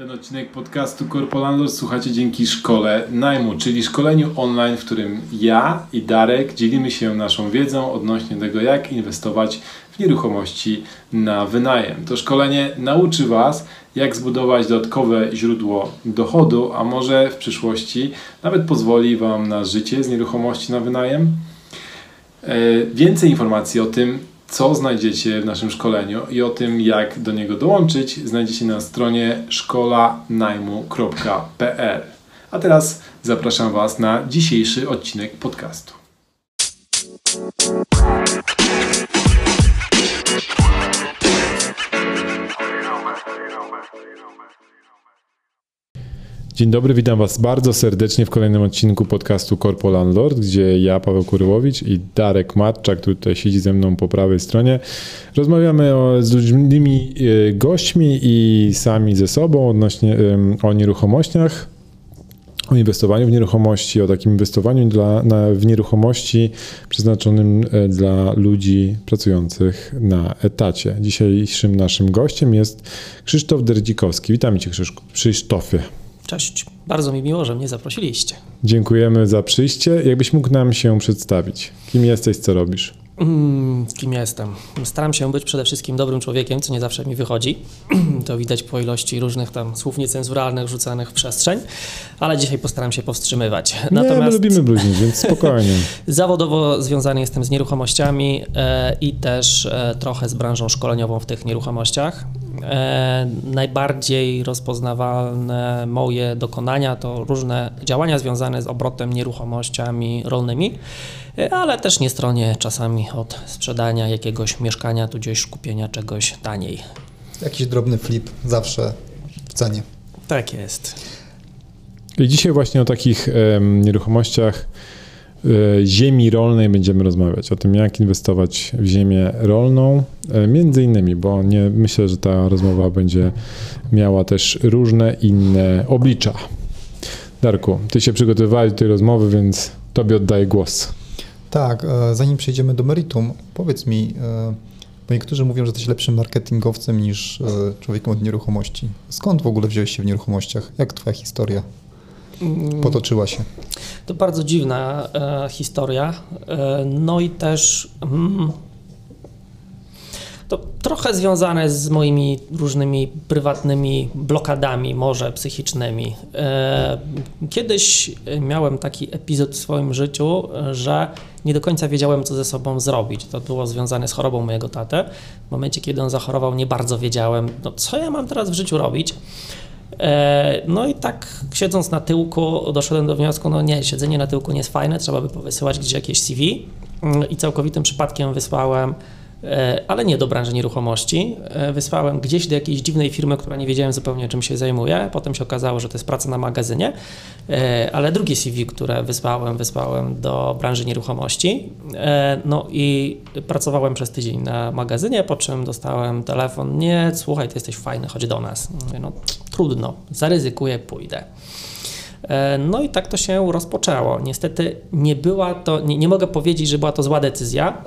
Ten odcinek podcastu Corpolandlord słuchacie dzięki szkole najmu, czyli szkoleniu online, w którym ja i Darek dzielimy się naszą wiedzą odnośnie tego, jak inwestować w nieruchomości na wynajem. To szkolenie nauczy Was, jak zbudować dodatkowe źródło dochodu, a może w przyszłości nawet pozwoli Wam na życie z nieruchomości na wynajem. E, Więcej informacji o tym, co znajdziecie w naszym szkoleniu i o tym, jak do niego dołączyć, znajdziecie na stronie szkolanajmu.pl. A teraz zapraszam Was na dzisiejszy odcinek podcastu. Dzień dobry, witam Was bardzo serdecznie w kolejnym odcinku podcastu Corpo Landlord, gdzie ja, Paweł Kuryłowicz i Darek Matczak, który tutaj siedzi ze mną po prawej stronie, rozmawiamy o, z różnymi e, gośćmi i sami ze sobą odnośnie o nieruchomościach, o inwestowaniu w nieruchomości, o takim inwestowaniu dla, na, w nieruchomości przeznaczonym e, dla ludzi pracujących na etacie. Dzisiejszym naszym gościem jest Krzysztof Derdzikowski. Witam Cię Krzysztofie. Cześć, bardzo mi miło, że mnie zaprosiliście. Dziękujemy za przyjście. Jakbyś mógł nam się przedstawić? Kim jesteś, co robisz? Mm, kim jestem? Staram się być przede wszystkim dobrym człowiekiem, co nie zawsze mi wychodzi. To widać po ilości różnych tam słów niecenzuralnych rzucanych w przestrzeń, ale dzisiaj postaram się powstrzymywać. Nie, my lubimy bluźnić, więc spokojnie. Zawodowo związany jestem z nieruchomościami e, i też e, trochę z branżą szkoleniową w tych nieruchomościach. E, najbardziej rozpoznawalne moje dokonania to różne działania związane z obrotem nieruchomościami rolnymi, ale też nie stronię czasami od sprzedania jakiegoś mieszkania, tudzież kupienia czegoś taniej. Jakiś drobny flip zawsze w cenie. Tak jest. I dzisiaj właśnie o takich em, nieruchomościach e, ziemi rolnej będziemy rozmawiać. O tym, jak inwestować w ziemię rolną, e, między innymi, bo nie myślę, że ta rozmowa będzie miała też różne inne oblicza. Darku, ty się przygotowywałeś do tej rozmowy, więc tobie oddaję głos. Tak, e, zanim przejdziemy do meritum, powiedz mi, e, bo niektórzy mówią, że jesteś lepszym marketingowcem niż e, człowiekiem od nieruchomości. Skąd w ogóle wziąłeś się w nieruchomościach? Jak twoja historia potoczyła się? To bardzo dziwna historia. No i też mm, to trochę związane z moimi różnymi prywatnymi blokadami, może psychicznymi. E, kiedyś miałem taki epizod w swoim życiu, że nie do końca wiedziałem, co ze sobą zrobić. To było związane z chorobą mojego taty. W momencie, kiedy on zachorował, nie bardzo wiedziałem, no, co ja mam teraz w życiu robić. E, No i tak siedząc na tyłku doszedłem do wniosku, no nie, siedzenie na tyłku nie jest fajne, trzeba by powysyłać gdzieś jakieś CV Mm, i całkowitym przypadkiem wysłałem, ale nie do branży nieruchomości, e, wysłałem gdzieś do jakiejś dziwnej firmy, która nie wiedziałem zupełnie czym się zajmuje, potem się okazało, że to jest praca na magazynie, e, ale drugie CV, które wysłałem, wysłałem do branży nieruchomości, E, no i pracowałem przez tydzień na magazynie, po czym dostałem telefon, nie, słuchaj, ty jesteś fajny, chodź do nas. No trudno, zaryzykuję, pójdę. E, No i tak to się rozpoczęło. Niestety nie była to, nie, nie mogę powiedzieć, że była to zła decyzja,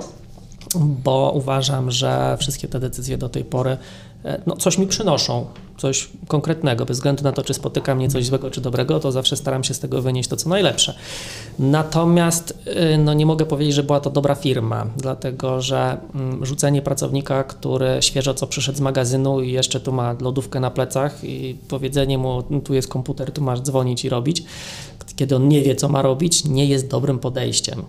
bo uważam, że wszystkie te decyzje do tej pory e, no, coś mi przynoszą, coś konkretnego. Bez względu na to, czy spotyka mnie coś złego czy dobrego, to zawsze staram się z tego wynieść to, co najlepsze. Natomiast y, no, nie mogę powiedzieć, że była to dobra firma, dlatego że mm, rzucenie pracownika, który świeżo co przyszedł z magazynu i jeszcze tu ma lodówkę na plecach i powiedzenie mu, "No, tu jest komputer, tu masz dzwonić i robić, kiedy on nie wie, co ma robić, nie jest dobrym podejściem.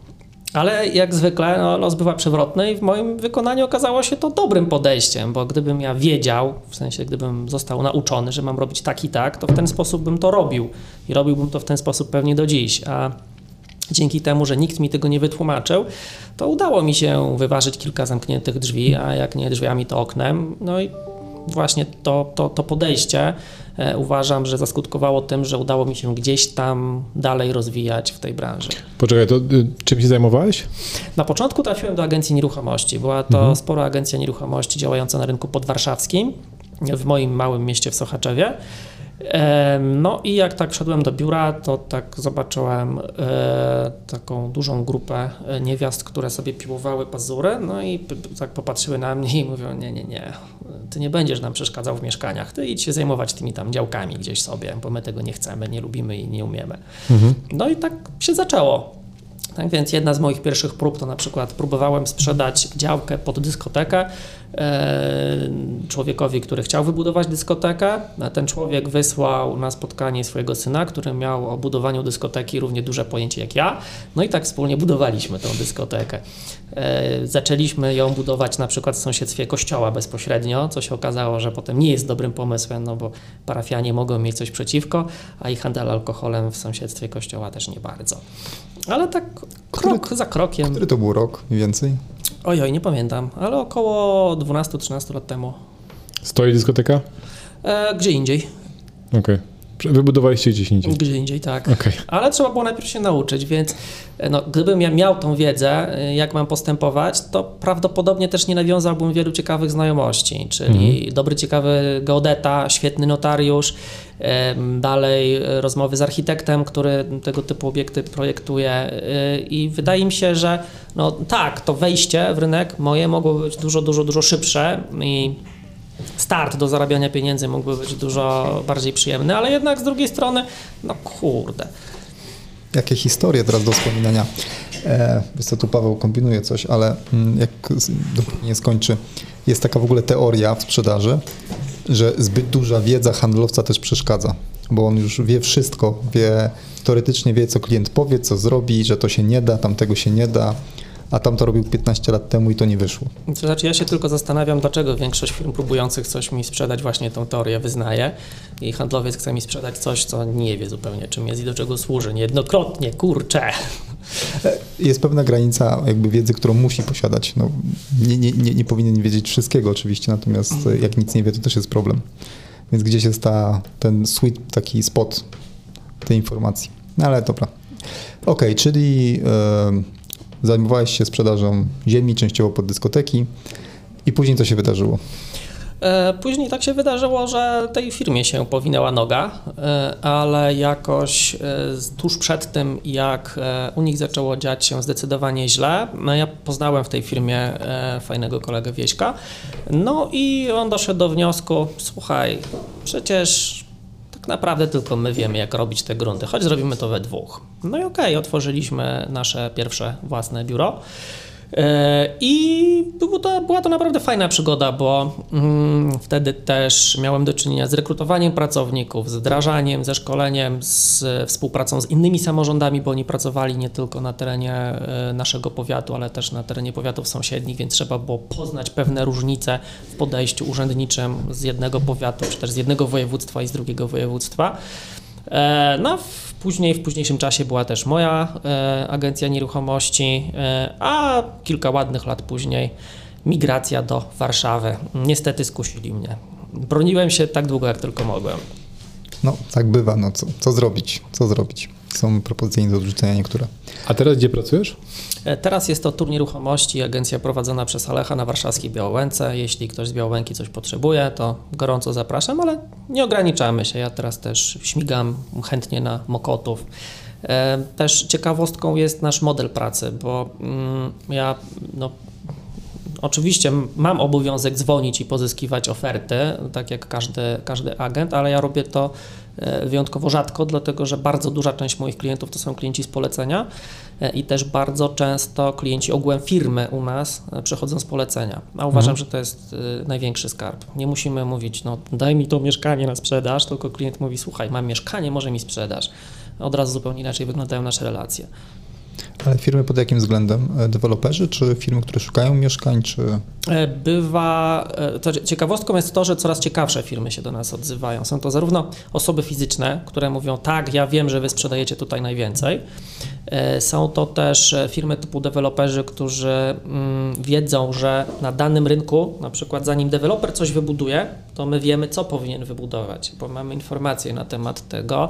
Ale jak zwykle no, los bywa przewrotny i w moim wykonaniu okazało się to dobrym podejściem, bo gdybym ja wiedział, w sensie gdybym został nauczony, że mam robić tak i tak, to w ten sposób bym to robił i robiłbym to w ten sposób pewnie do dziś. A dzięki temu, że nikt mi tego nie wytłumaczył, to udało mi się wyważyć kilka zamkniętych drzwi, a jak nie drzwiami, to oknem. No i właśnie to, to, to podejście uważam, że zaskutkowało tym, że udało mi się gdzieś tam dalej rozwijać w tej branży. Poczekaj, to y, czym się zajmowałeś? Na początku trafiłem do agencji nieruchomości. Była to Mhm. spora agencja nieruchomości działająca na rynku podwarszawskim w moim małym mieście w Sochaczewie. No i jak tak wszedłem do biura, to tak zobaczyłem e, taką dużą grupę e, niewiast, które sobie piłowały pazury, no i tak popatrzyły na mnie i mówią, nie, nie, nie, ty nie będziesz nam przeszkadzał w mieszkaniach, ty idź się zajmować tymi tam działkami gdzieś sobie, bo my tego nie chcemy, nie lubimy i nie umiemy. Mhm. No i tak się zaczęło. Tak więc jedna z moich pierwszych prób to na przykład próbowałem sprzedać działkę pod dyskotekę e, człowiekowi, który chciał wybudować dyskotekę. Ten człowiek wysłał na spotkanie swojego syna, który miał o budowaniu dyskoteki równie duże pojęcie jak ja. No i tak wspólnie budowaliśmy tą dyskotekę. E, zaczęliśmy ją budować na przykład w sąsiedztwie kościoła bezpośrednio, co się okazało, że potem nie jest dobrym pomysłem, no bo parafianie mogą mieć coś przeciwko, a i handel alkoholem w sąsiedztwie kościoła też nie bardzo. Ale tak krok który, za krokiem. Który to był rok mniej więcej? Ojoj, nie pamiętam, ale około 12-13 lat temu. Stoi dyskoteka? E, gdzie indziej. Okej. Okay. Wybudowaliście gdzieś indziej? Gdzie indziej, tak. Okay. Ale trzeba było najpierw się nauczyć, więc e, no, gdybym ja miał tą wiedzę, e, jak mam postępować, to prawdopodobnie też nie nawiązałbym wielu ciekawych znajomości, czyli mhm. dobry, ciekawy geodeta, świetny notariusz, dalej rozmowy z architektem, który tego typu obiekty projektuje i wydaje mi się, że no tak, to wejście w rynek moje mogło być dużo, dużo, dużo szybsze i start do zarabiania pieniędzy mógłby być dużo bardziej przyjemny, ale jednak z drugiej strony, no kurde. Jakie historie teraz do wspominania. E, wiesz co, tu Paweł kombinuje coś, ale mm, jak nie skończy, jest taka w ogóle teoria w sprzedaży, że zbyt duża wiedza handlowca też przeszkadza, bo on już wie wszystko, wie, teoretycznie wie, co klient powie, co zrobi, że to się nie da, tamtego się nie da, a tam to robił 15 lat temu i to nie wyszło. To znaczy ja się tylko zastanawiam, dlaczego większość firm próbujących coś mi sprzedać właśnie tą teorię wyznaje i handlowiec chce mi sprzedać coś, co nie wie zupełnie czym jest i do czego służy. Niejednokrotnie, kurczę. Jest pewna granica jakby wiedzy, którą musi posiadać. No, nie, nie, nie, nie powinien wiedzieć wszystkiego oczywiście, natomiast mhm. jak nic nie wie, to też jest problem. Więc gdzieś jest ta, ten sweet taki spot tej informacji. No ale dobra. OK, czyli yy, Zajmowałeś się sprzedażą ziemi, częściowo pod dyskoteki i później co się wydarzyło? E, później tak się wydarzyło, że tej firmie się powinęła noga, e, ale jakoś e, tuż przed tym, jak u nich zaczęło dziać się zdecydowanie źle, no ja poznałem w tej firmie fajnego kolegę Wieśka, no i on doszedł do wniosku, słuchaj, przecież naprawdę tylko my wiemy, jak robić te grunty, choć zrobimy to we dwóch. No i okej, okay, otworzyliśmy nasze pierwsze własne biuro. E, I to, była to naprawdę fajna przygoda, bo mm, wtedy też miałem do czynienia z rekrutowaniem pracowników, z wdrażaniem, ze szkoleniem, z współpracą z innymi samorządami, bo oni pracowali nie tylko na terenie e, naszego powiatu, ale też na terenie powiatów sąsiednich, więc trzeba było poznać pewne różnice w podejściu urzędniczym z jednego powiatu, czy też z jednego województwa i z drugiego województwa. E, no, później, w późniejszym czasie była też moja e, agencja nieruchomości, e, a kilka ładnych lat później migracja do Warszawy. Niestety skusili mnie. Broniłem się tak długo, jak tylko mogłem. No, tak bywa. No, co, co zrobić? Co zrobić? Są propozycje do odrzucenia niektóre. A teraz gdzie pracujesz? E, teraz jest to tur nieruchomości, agencja prowadzona przez Alecha na warszawskiej Białęce. Jeśli ktoś z Białęki coś potrzebuje, to gorąco zapraszam, ale nie ograniczamy się. Ja teraz też śmigam chętnie na Mokotów. E, też ciekawostką jest nasz model pracy, bo mm, ja no, Oczywiście mam obowiązek dzwonić i pozyskiwać oferty, tak jak każdy, każdy agent, ale ja robię to e, wyjątkowo rzadko, dlatego że bardzo duża część moich klientów to są klienci z polecenia e, i też bardzo często klienci ogółem firmy u nas e, przychodzą z polecenia. A uważam, mhm. że to jest największy skarb. Nie musimy mówić, no daj mi to mieszkanie na sprzedaż, tylko klient mówi, słuchaj, mam mieszkanie, może mi sprzedaż. Od razu zupełnie inaczej wyglądają nasze relacje. Ale firmy pod jakim względem? E, deweloperzy, czy firmy, które szukają mieszkań, czy... E, bywa, e, to ciekawostką jest to, że coraz ciekawsze firmy się do nas odzywają. Są to zarówno osoby fizyczne, które mówią, tak, ja wiem, że wy sprzedajecie tutaj najwięcej, E, są to też e, firmy typu deweloperzy, którzy mm, wiedzą, że na danym rynku, na przykład zanim deweloper coś wybuduje, to my wiemy, co powinien wybudować, bo mamy informacje na temat tego,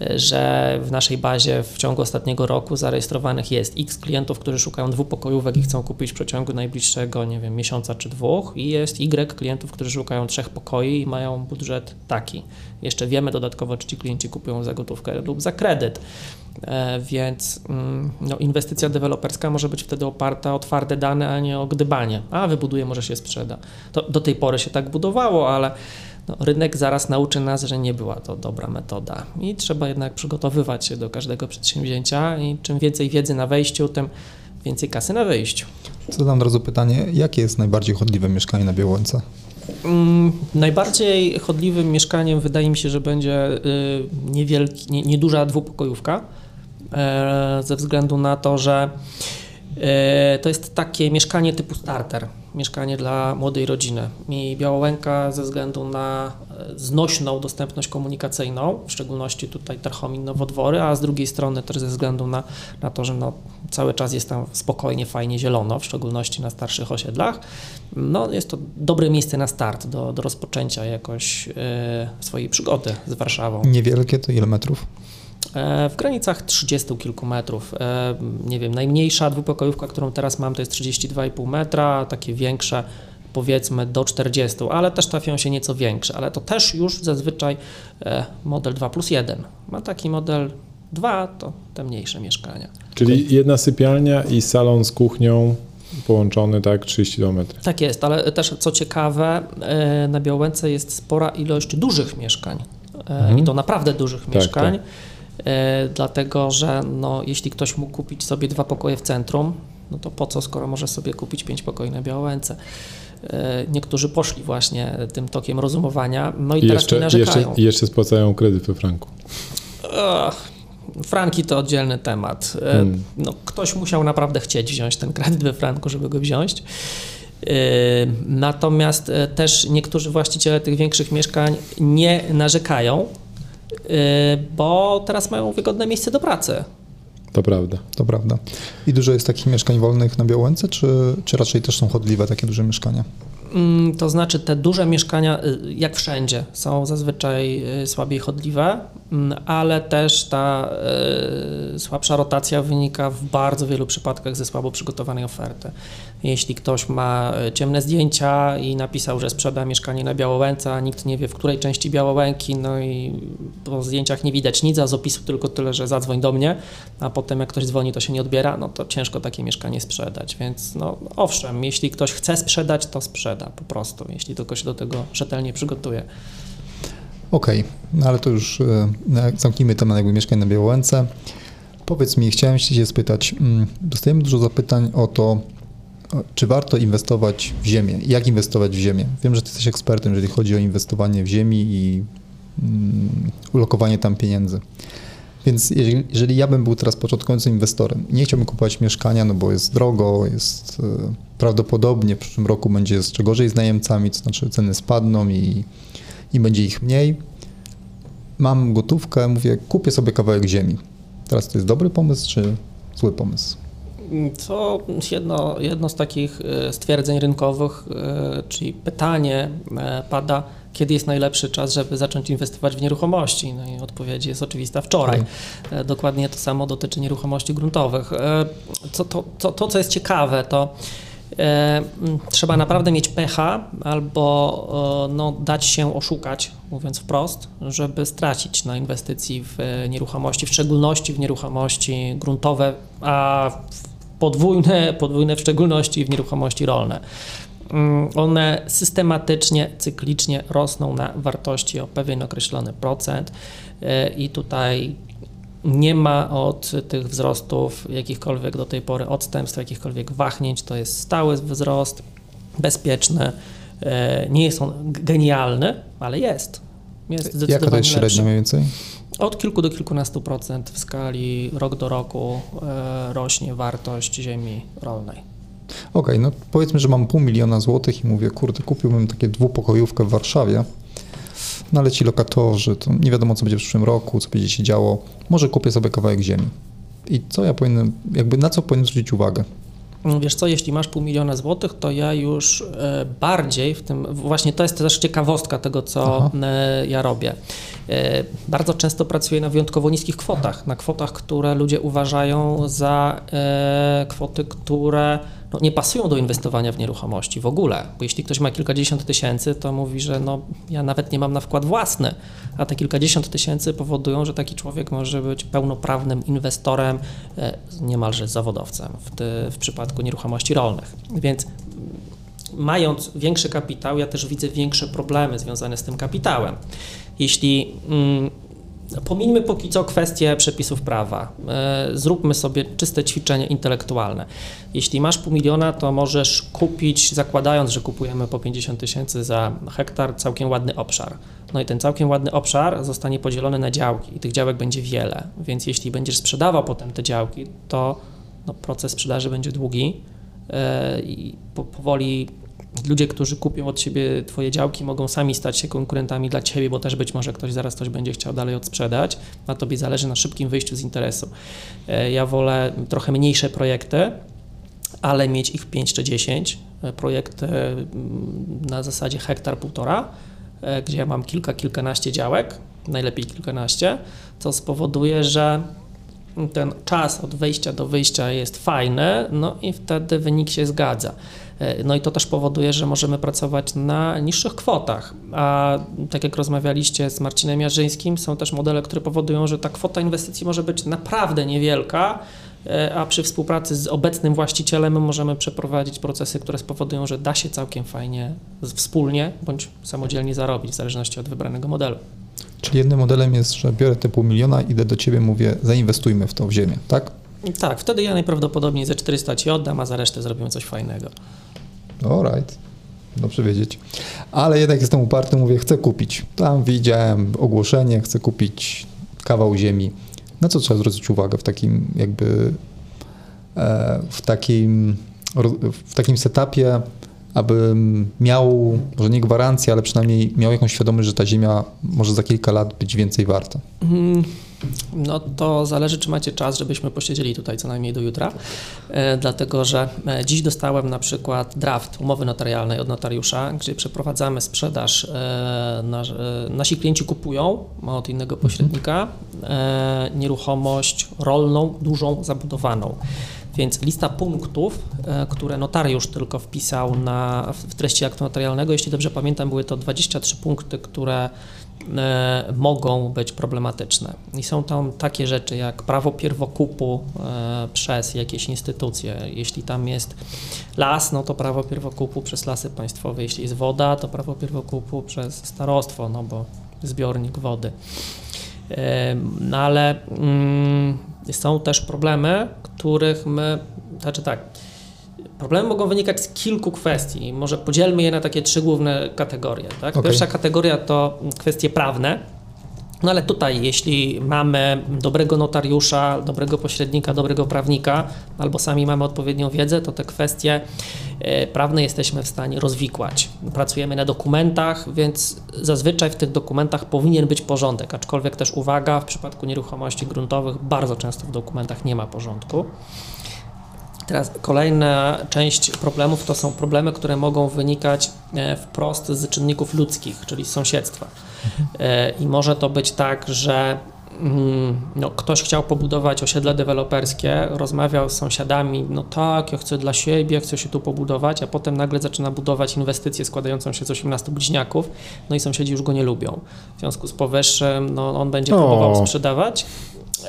e, że w naszej bazie w ciągu ostatniego roku zarejestrowanych jest x klientów, którzy szukają dwupokojówek i chcą kupić w przeciągu najbliższego, nie wiem, miesiąca czy dwóch i jest y klientów, którzy szukają trzech pokoi i mają budżet taki. Jeszcze wiemy dodatkowo, czy ci klienci kupują za gotówkę lub za kredyt. E, więc mm, no, inwestycja deweloperska może być wtedy oparta o twarde dane, a nie o gdybanie. A wybuduje, może się sprzeda. To do tej pory się tak budowało, ale no, rynek zaraz nauczy nas, że nie była to dobra metoda. I trzeba jednak przygotowywać się do każdego przedsięwzięcia i czym więcej wiedzy na wejściu, tym więcej kasy na wyjściu. Zadam od razu pytanie, jakie jest najbardziej chodliwe mieszkanie na Białęce? Mm, najbardziej chodliwym mieszkaniem wydaje mi się, że będzie y, niewielki, nie, nieduża dwupokojówka, e, ze względu na to, że e, to jest takie mieszkanie typu starter, mieszkanie dla młodej rodziny. I Białołęka ze względu na e, znośną dostępność komunikacyjną, w szczególności tutaj Tarchomin, Nowodwory, a z drugiej strony też ze względu na, na to, że no, cały czas jest tam spokojnie, fajnie zielono, w szczególności na starszych osiedlach, no, jest to dobre miejsce na start, do, do rozpoczęcia jakoś e, swojej przygody z Warszawą. Niewielkie to ile metrów? E, w granicach 30 kilku metrów. E, nie wiem, najmniejsza dwupokojówka, którą teraz mam, to jest 32,5 metra, takie większe powiedzmy do 40, ale też trafią się nieco większe, ale to też już zazwyczaj e, model 2 plus 1. Ma taki model 2, to te mniejsze mieszkania. Czyli jedna sypialnia i salon z kuchnią połączony, tak, 32 metry. Tak jest, ale też co ciekawe, na Białęce jest spora ilość dużych mieszkań. Mhm. I to naprawdę dużych tak, mieszkań. Tak dlatego że no, jeśli ktoś mógł kupić sobie dwa pokoje w centrum, no to po co, skoro może sobie kupić pięć pokoi na Białęce. E, niektórzy poszli właśnie tym tokiem rozumowania, no i, I teraz jeszcze, nie narzekają. Jeszcze, jeszcze spłacają kredyt we franku. franki to oddzielny temat. E, hmm. No, ktoś musiał naprawdę chcieć wziąć ten kredyt we franku, żeby go wziąć. Natomiast też niektórzy właściciele tych większych mieszkań nie narzekają, bo teraz mają wygodne miejsce do pracy. To prawda. To prawda. I dużo jest takich mieszkań wolnych na Białęce, czy, czy raczej też są chodliwe takie duże mieszkania? Mm, to znaczy te duże mieszkania, y, jak wszędzie, są zazwyczaj y, słabiej chodliwe, mm, ale też ta słabsza rotacja wynika w bardzo wielu przypadkach ze słabo przygotowanej oferty. Jeśli ktoś ma ciemne zdjęcia i napisał, że sprzeda mieszkanie na Białołęce, a nikt nie wie w której części Białołęki, no i po zdjęciach nie widać nic, a z opisu tylko tyle, że zadzwoń do mnie, a potem jak ktoś dzwoni, to się nie odbiera, no to ciężko takie mieszkanie sprzedać. Więc no owszem, jeśli ktoś chce sprzedać, to sprzeda po prostu, jeśli tylko się do tego rzetelnie przygotuje. Okej, okay. no ale to już e, zamknijmy temat jakby mieszkań na Białołęce. Powiedz mi, chciałem się spytać, mm, dostajemy dużo zapytań o to, czy warto inwestować w ziemię? Jak inwestować w ziemię? Wiem, że ty jesteś ekspertem, jeżeli chodzi o inwestowanie w ziemi i mm, ulokowanie tam pieniędzy. Więc jeżeli, jeżeli, ja bym był teraz początkującym inwestorem nie chciałbym kupować mieszkania, no bo jest drogo, jest y, prawdopodobnie w przyszłym roku będzie jeszcze gorzej z najemcami, to znaczy ceny spadną i, i będzie ich mniej. Mam gotówkę, mówię, kupię sobie kawałek ziemi. Teraz to jest dobry pomysł czy zły pomysł? To jedno, jedno z takich e, stwierdzeń rynkowych, e, czyli pytanie e, pada, kiedy jest najlepszy czas, żeby zacząć inwestować w nieruchomości? No i odpowiedź jest oczywista wczoraj. Okay. Dokładnie to samo dotyczy nieruchomości gruntowych. Co, to, to, to, co jest ciekawe, to trzeba naprawdę mieć pecha albo no, dać się oszukać, mówiąc wprost, żeby stracić na inwestycji w nieruchomości, w szczególności w nieruchomości gruntowe, a w podwójne, podwójne w szczególności w nieruchomości rolne. Mm, one systematycznie, cyklicznie rosną na wartości o pewien określony procent e, i tutaj nie ma od tych wzrostów jakichkolwiek do tej pory odstępstw, jakichkolwiek wahnięć. To jest stały wzrost, bezpieczny. E, nie jest on genialny, ale jest. jest Jaka to jest średnia mniej więcej? Od kilku do kilkunastu procent w skali rok do roku e, rośnie wartość ziemi rolnej. Okej, okay, no powiedzmy, że mam pół miliona złotych i mówię, kurde, kupiłbym takie dwupokojówkę w Warszawie, no ale ci lokatorzy, to nie wiadomo, co będzie w przyszłym roku, co będzie się działo, może kupię sobie kawałek ziemi. i co ja powinienem, jakby na co powinien zwrócić uwagę? Wiesz co, jeśli masz pół miliona złotych, to ja już e, bardziej w tym, właśnie to jest też ciekawostka tego, co Aha. E, ja robię. E, bardzo często pracuję na wyjątkowo niskich kwotach, na kwotach, które ludzie uważają za kwoty, które no, nie pasują do inwestowania w nieruchomości w ogóle, bo jeśli ktoś ma kilkadziesiąt tysięcy, to mówi, że no, ja nawet nie mam na wkład własny, a te kilkadziesiąt tysięcy powodują, że taki człowiek może być pełnoprawnym inwestorem, e, niemalże zawodowcem w, w przypadku nieruchomości rolnych. Więc mając większy kapitał, ja też widzę większe problemy związane z tym kapitałem. Jeśli mm, Pomińmy póki co kwestię przepisów prawa. E, zróbmy sobie czyste ćwiczenie intelektualne. Jeśli masz pół miliona, to możesz kupić, zakładając, że kupujemy po 50 tysięcy za hektar, całkiem ładny obszar. No i ten całkiem ładny obszar zostanie podzielony na działki i tych działek będzie wiele. Więc jeśli będziesz sprzedawał potem te działki, to no, proces sprzedaży będzie długi e, i powoli ludzie, którzy kupią od Ciebie Twoje działki, mogą sami stać się konkurentami dla Ciebie, bo też być może ktoś zaraz coś będzie chciał dalej odsprzedać. A Tobie zależy na szybkim wyjściu z interesu. E, ja wolę trochę mniejsze projekty, ale mieć ich 5 czy 10. E, projekty na zasadzie hektar, półtora, e, gdzie ja mam kilka, kilkanaście działek, najlepiej kilkanaście, co spowoduje, że ten czas od wejścia do wyjścia jest fajny, no i wtedy wynik się zgadza. E, no i to też powoduje, że możemy pracować na niższych kwotach. A tak jak rozmawialiście z Marcinem Jarzyńskim, są też modele, które powodują, że ta kwota inwestycji może być naprawdę niewielka, e, a przy współpracy z obecnym właścicielem możemy przeprowadzić procesy, które spowodują, że da się całkiem fajnie wspólnie bądź samodzielnie zarobić, w zależności od wybranego modelu. Czyli jednym modelem jest, że biorę te pół miliona, idę do ciebie, mówię, zainwestujmy w to w ziemię, tak? Tak, wtedy ja najprawdopodobniej ze 400 ci oddam, a za resztę zrobimy coś fajnego. Alright. Dobrze wiedzieć. Ale jednak jestem uparty, mówię, chcę kupić. Tam widziałem ogłoszenie, chcę kupić kawał ziemi. Na co trzeba zwrócić uwagę w takim jakby e, w takim, w takim setupie, aby miał, może nie gwarancję, ale przynajmniej miał jakąś świadomość, że ta ziemia może za kilka lat być więcej warta? Mm, no to zależy, czy macie czas, żebyśmy posiedzieli tutaj co najmniej do jutra, e, dlatego że e, dziś dostałem na przykład draft umowy notarialnej od notariusza, gdzie przeprowadzamy sprzedaż, e, nasi klienci kupują od innego pośrednika e, nieruchomość rolną, dużą, zabudowaną. Więc lista punktów, e, które notariusz tylko wpisał na, w treści aktu notarialnego, jeśli dobrze pamiętam, były to 23 punkty, które e, mogą być problematyczne. I są tam takie rzeczy jak prawo pierwokupu e, przez jakieś instytucje. Jeśli tam jest las, no to prawo pierwokupu przez lasy państwowe. Jeśli jest woda, to prawo pierwokupu przez starostwo, no bo zbiornik wody. No ale mm, są też problemy, których my, znaczy tak, problemy mogą wynikać z kilku kwestii. Może podzielmy je na takie trzy główne kategorie. Tak? Okay. Pierwsza kategoria to kwestie prawne. No ale tutaj, jeśli mamy dobrego notariusza, dobrego pośrednika, dobrego prawnika, albo sami mamy odpowiednią wiedzę, to te kwestie e, prawne jesteśmy w stanie rozwikłać. Pracujemy na dokumentach, więc zazwyczaj w tych dokumentach powinien być porządek, aczkolwiek też uwaga, w przypadku nieruchomości gruntowych bardzo często w dokumentach nie ma porządku. Teraz kolejna część problemów to są problemy, które mogą wynikać e, wprost z czynników ludzkich, czyli z sąsiedztwa. E, I może to być tak, że mm, no, ktoś chciał pobudować osiedle deweloperskie, rozmawiał z sąsiadami, no tak, ja chcę dla siebie, chcę się tu pobudować, a potem nagle zaczyna budować inwestycję składającą się z 18 bliźniaków, no i sąsiedzi już go nie lubią. W związku z powyższym, no, on będzie próbował sprzedawać,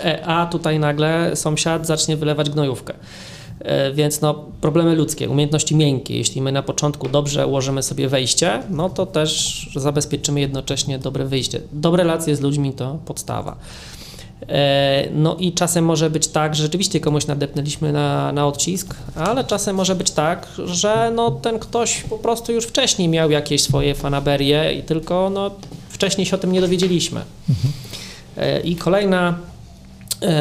e, a tutaj nagle sąsiad zacznie wylewać gnojówkę. E, więc no, problemy ludzkie, umiejętności miękkie, jeśli my na początku dobrze ułożymy sobie wejście, no to też zabezpieczymy jednocześnie dobre wyjście. Dobre relacje z ludźmi to podstawa. E, no i czasem może być tak, że rzeczywiście komuś nadepnęliśmy na, na odcisk, ale czasem może być tak, że no ten ktoś po prostu już wcześniej miał jakieś swoje fanaberie i tylko no, wcześniej się o tym nie dowiedzieliśmy. Mhm. E, I kolejna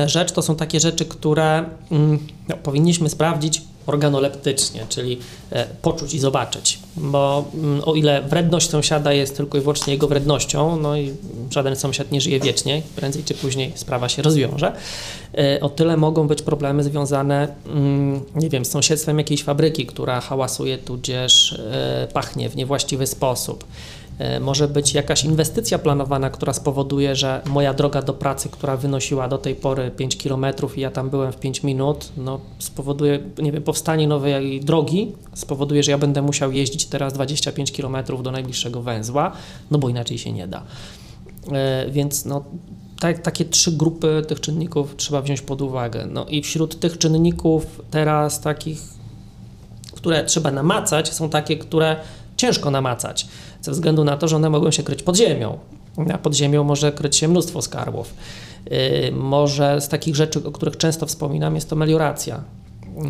rzecz to są takie rzeczy, które mm, no, powinniśmy sprawdzić organoleptycznie, czyli e, poczuć i zobaczyć. bo mm, o ile wredność sąsiada jest tylko i wyłącznie jego wrednością, no i żaden sąsiad nie żyje wiecznie, prędzej czy później sprawa się rozwiąże, e, o tyle mogą być problemy związane, mm, nie wiem, z sąsiedztwem jakiejś fabryki, która hałasuje tudzież e, pachnie w niewłaściwy sposób. E, może być jakaś inwestycja planowana, która spowoduje, że moja droga do pracy, która wynosiła do tej pory 5 km i ja tam byłem w 5 minut, no spowoduje, nie wiem, powstanie nowej drogi, spowoduje, że ja będę musiał jeździć teraz 25 km do najbliższego węzła, no bo inaczej się nie da. E, więc no, tak, takie trzy grupy tych czynników trzeba wziąć pod uwagę. No i wśród tych czynników teraz takich, które trzeba namacać, są takie, które ciężko namacać ze względu na to, że one mogą się kryć pod ziemią. A pod ziemią może kryć się mnóstwo skarbów. Yy, może z takich rzeczy, o których często wspominam, jest to melioracja. Yy,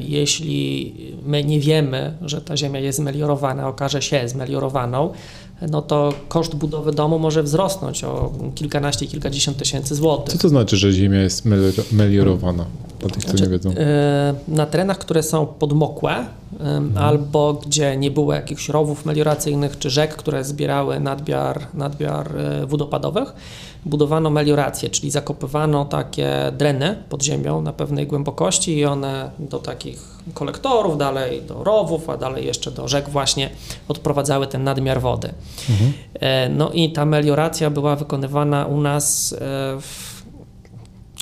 jeśli my nie wiemy, że ta ziemia jest zmeliorowana, okaże się zmeliorowaną, no to koszt budowy domu może wzrosnąć o kilkanaście, kilkadziesiąt tysięcy złotych. Co to znaczy, że ziemia jest meliorowana? Dla tych, znaczy, nie wiedzą. E, na terenach, które są podmokłe mhm. albo gdzie nie było jakichś rowów melioracyjnych czy rzek, które zbierały nadmiar, nadmiar e, wód opadowych, budowano meliorację, czyli zakopywano takie dreny pod ziemią na pewnej głębokości i one do takich kolektorów, dalej do rowów, a dalej jeszcze do rzek właśnie odprowadzały ten nadmiar wody. Mhm. E, no i ta melioracja była wykonywana u nas w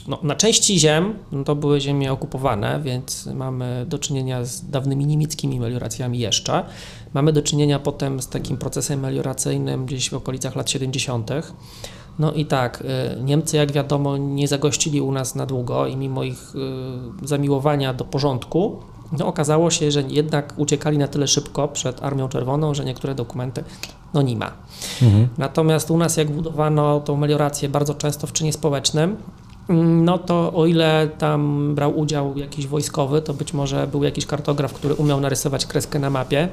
no, na części ziem no to były ziemie okupowane, więc mamy do czynienia z dawnymi niemieckimi melioracjami jeszcze. Mamy do czynienia potem z takim procesem melioracyjnym gdzieś w okolicach lat 70. No i tak, y, Niemcy, jak wiadomo, nie zagościli u nas na długo i mimo ich y, zamiłowania do porządku, no okazało się, że jednak uciekali na tyle szybko przed Armią Czerwoną, że niektóre dokumenty no nie ma. Mhm. Natomiast u nas, jak budowano tą meliorację bardzo często w czynie społecznym, no to o ile tam brał udział jakiś wojskowy, to być może był jakiś kartograf, który umiał narysować kreskę na mapie,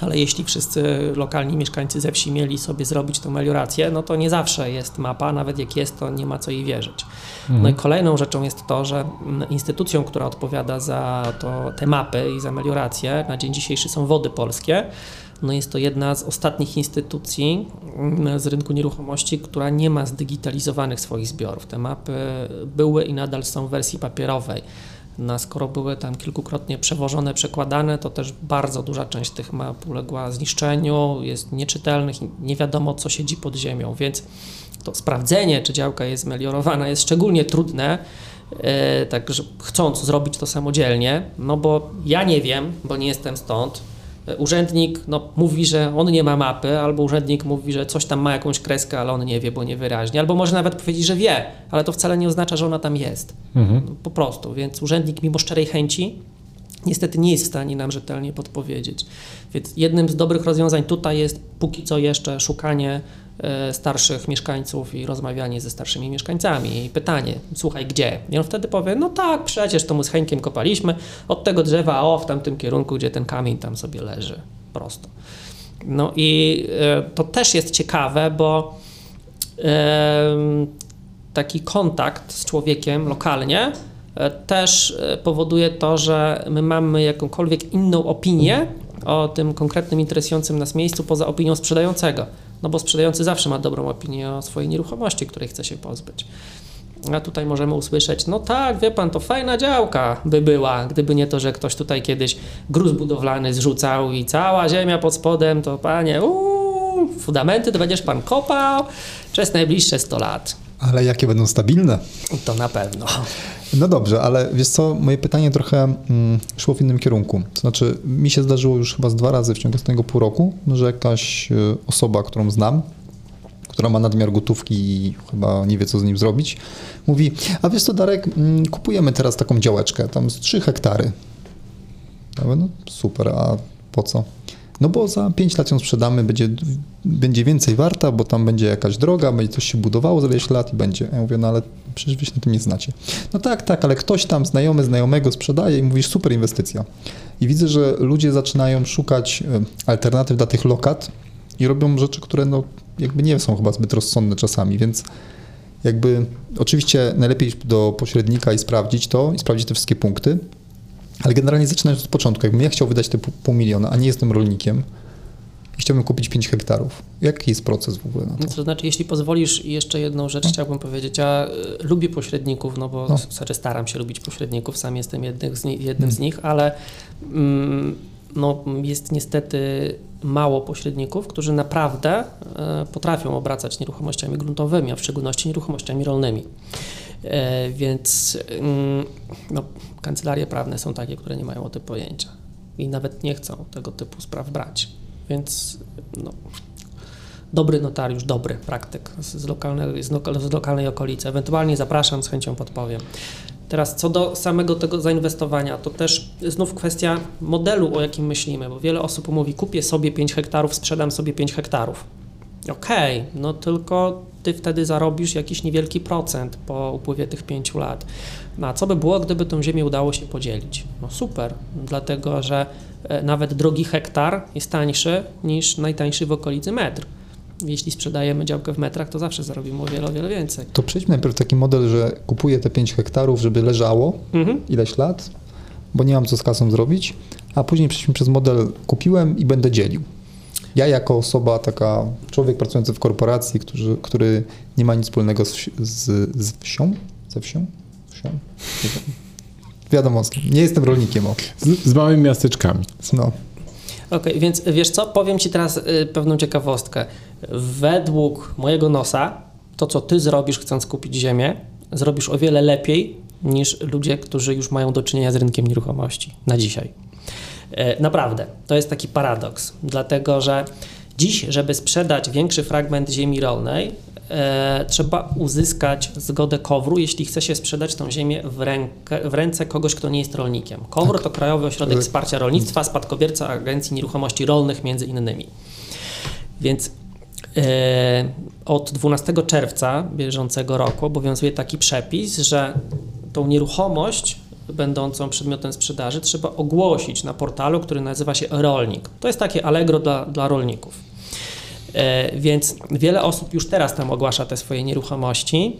ale jeśli wszyscy lokalni mieszkańcy ze wsi mieli sobie zrobić tą meliorację, no to nie zawsze jest mapa, nawet jak jest, to nie ma co jej wierzyć. Mhm. No i kolejną rzeczą jest to, że instytucją, która odpowiada za to, te mapy i za meliorację na dzień dzisiejszy są Wody Polskie, no jest to jedna z ostatnich instytucji mm, z rynku nieruchomości, która nie ma zdigitalizowanych swoich zbiorów. Te mapy były i nadal są w wersji papierowej. No, skoro były tam kilkukrotnie przewożone, przekładane, to też bardzo duża część tych map uległa zniszczeniu, jest nieczytelnych nie wiadomo, co siedzi pod ziemią, więc to sprawdzenie, czy działka jest meliorowana, jest szczególnie trudne. E, także chcąc zrobić to samodzielnie, no bo ja nie wiem, bo nie jestem stąd, urzędnik no, mówi, że on nie ma mapy, albo urzędnik mówi, że coś tam ma jakąś kreskę, ale on nie wie, bo niewyraźnie, albo może nawet powiedzieć, że wie, ale to wcale nie oznacza, że ona tam jest. Mhm. No, po prostu, więc urzędnik mimo szczerej chęci niestety nie jest w stanie nam rzetelnie podpowiedzieć. Więc jednym z dobrych rozwiązań tutaj jest póki co jeszcze szukanie E, starszych mieszkańców i rozmawianie ze starszymi mieszkańcami. I pytanie, słuchaj, gdzie? I on wtedy powie, no tak, przecież to mu z Henkiem kopaliśmy od tego drzewa, o, w tamtym kierunku, gdzie ten kamień tam sobie leży. Prosto. No i e, to też jest ciekawe, bo taki kontakt z człowiekiem lokalnie e, też powoduje to, że my mamy jakąkolwiek inną opinię o tym konkretnym interesującym nas miejscu poza opinią sprzedającego. No bo sprzedający zawsze ma dobrą opinię o swojej nieruchomości, której chce się pozbyć. A tutaj możemy usłyszeć, no tak, wie pan, to fajna działka by była, gdyby nie to, że ktoś tutaj kiedyś gruz budowlany zrzucał i cała ziemia pod spodem, to panie, uuu, fundamenty to będziesz pan kopał przez najbliższe 100 lat. Ale jakie będą stabilne? To na pewno. No dobrze, ale wiesz co, moje pytanie trochę mm, szło w innym kierunku. To znaczy, mi się zdarzyło już chyba z dwa razy w ciągu tego pół roku, że jakaś y, osoba, którą znam, która ma nadmiar gotówki i chyba nie wie, co z nim zrobić, mówi, a wiesz co, Darek, mm, kupujemy teraz taką działeczkę, tam z 3 hektary. Ja mówię, no super, a po co? No bo za 5 lat ją sprzedamy, będzie, będzie więcej warta, bo tam będzie jakaś droga, będzie coś się budowało za ileś lat i będzie. Ja mówię, no ale przecież wy się na tym nie znacie. No tak, tak, ale ktoś tam znajomy znajomego sprzedaje i mówisz, super inwestycja. I widzę, że ludzie zaczynają szukać e, alternatyw dla tych lokat i robią rzeczy, które no jakby nie są chyba zbyt rozsądne czasami, więc jakby oczywiście najlepiej do pośrednika i sprawdzić to, i sprawdzić te wszystkie punkty, Ale generalnie zaczynając od początku, jakbym ja chciał wydać te pół, miliona, a nie jestem rolnikiem i chciałbym kupić 5 hektarów, jaki jest proces w ogóle na to? To znaczy, jeśli pozwolisz, jeszcze jedną rzecz No. chciałbym powiedzieć. Ja y, lubię pośredników, no bo No. sorry, staram się lubić pośredników, sam jestem jednym z, jednym z nich, ale mm, no, jest niestety mało pośredników, którzy naprawdę e, potrafią obracać nieruchomościami gruntowymi, a w szczególności nieruchomościami rolnymi. E, więc mm, no, kancelarie prawne są takie, które nie mają o tym pojęcia i nawet nie chcą tego typu spraw brać. Więc no, dobry notariusz, dobry praktyk z, lokalnej, z, lokal, z lokalnej okolicy. Ewentualnie zapraszam, z chęcią podpowiem. Teraz co do samego tego zainwestowania, to też znów kwestia modelu, o jakim myślimy, bo wiele osób mówi, kupię sobie 5 hektarów, sprzedam sobie 5 hektarów. Okej, no tylko ty wtedy zarobisz jakiś niewielki procent po upływie tych 5 lat. No a co by było, gdyby tą ziemię udało się podzielić? No super, dlatego że e, nawet drogi hektar jest tańszy niż najtańszy w okolicy metr. Jeśli sprzedajemy działkę w metrach, to zawsze zarobimy o wiele, o wiele więcej. To przejdźmy najpierw taki model, że kupuję te 5 hektarów, żeby leżało Mhm. ileś lat, bo nie mam co z kasą zrobić, a później przejdźmy przez model kupiłem i będę dzielił. Ja jako osoba, taka człowiek pracujący w korporacji, który, który nie ma nic wspólnego z, z, z wsią, ze wsią, wsią, wiadomo, nie jestem rolnikiem, o. Z, z małymi miasteczkami. No. Okej, więc wiesz co, powiem Ci teraz y, pewną ciekawostkę. Według mojego nosa, to co Ty zrobisz chcąc kupić ziemię, zrobisz o wiele lepiej niż ludzie, którzy już mają do czynienia z rynkiem nieruchomości na dzisiaj. E, Naprawdę, to jest taki paradoks, dlatego że dziś, żeby sprzedać większy fragment ziemi rolnej, e, trzeba uzyskać zgodę KOWR-u, jeśli chce się sprzedać tą ziemię w, rękę, w ręce kogoś, kto nie jest rolnikiem. KOWR to Krajowy Ośrodek Ale- Wsparcia Rolnictwa, spadkobierca Agencji Nieruchomości Rolnych między innymi. Więc e, od 12 czerwca bieżącego roku obowiązuje taki przepis, że tą nieruchomość będącą przedmiotem sprzedaży trzeba ogłosić na portalu, który nazywa się Rolnik. To jest takie Allegro dla, dla rolników. E, więc wiele osób już teraz tam ogłasza te swoje nieruchomości,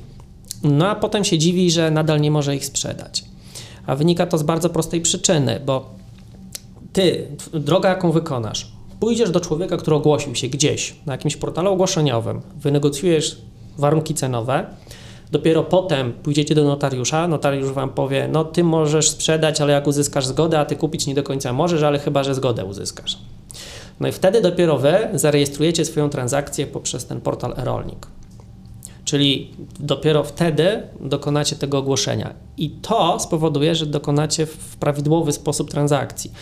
no a potem się dziwi, że nadal nie może ich sprzedać. A wynika to z bardzo prostej przyczyny, bo ty, droga jaką wykonasz, pójdziesz do człowieka, który ogłosił się gdzieś na jakimś portalu ogłoszeniowym, wynegocjujesz warunki cenowe, dopiero potem pójdziecie do notariusza, notariusz wam powie, no ty możesz sprzedać, ale jak uzyskasz zgodę, a ty kupić nie do końca możesz, ale chyba, że zgodę uzyskasz. No i wtedy dopiero wy zarejestrujecie swoją transakcję poprzez ten portal e-rolnik. Czyli dopiero wtedy dokonacie tego ogłoszenia. I to spowoduje, że dokonacie w prawidłowy sposób transakcji.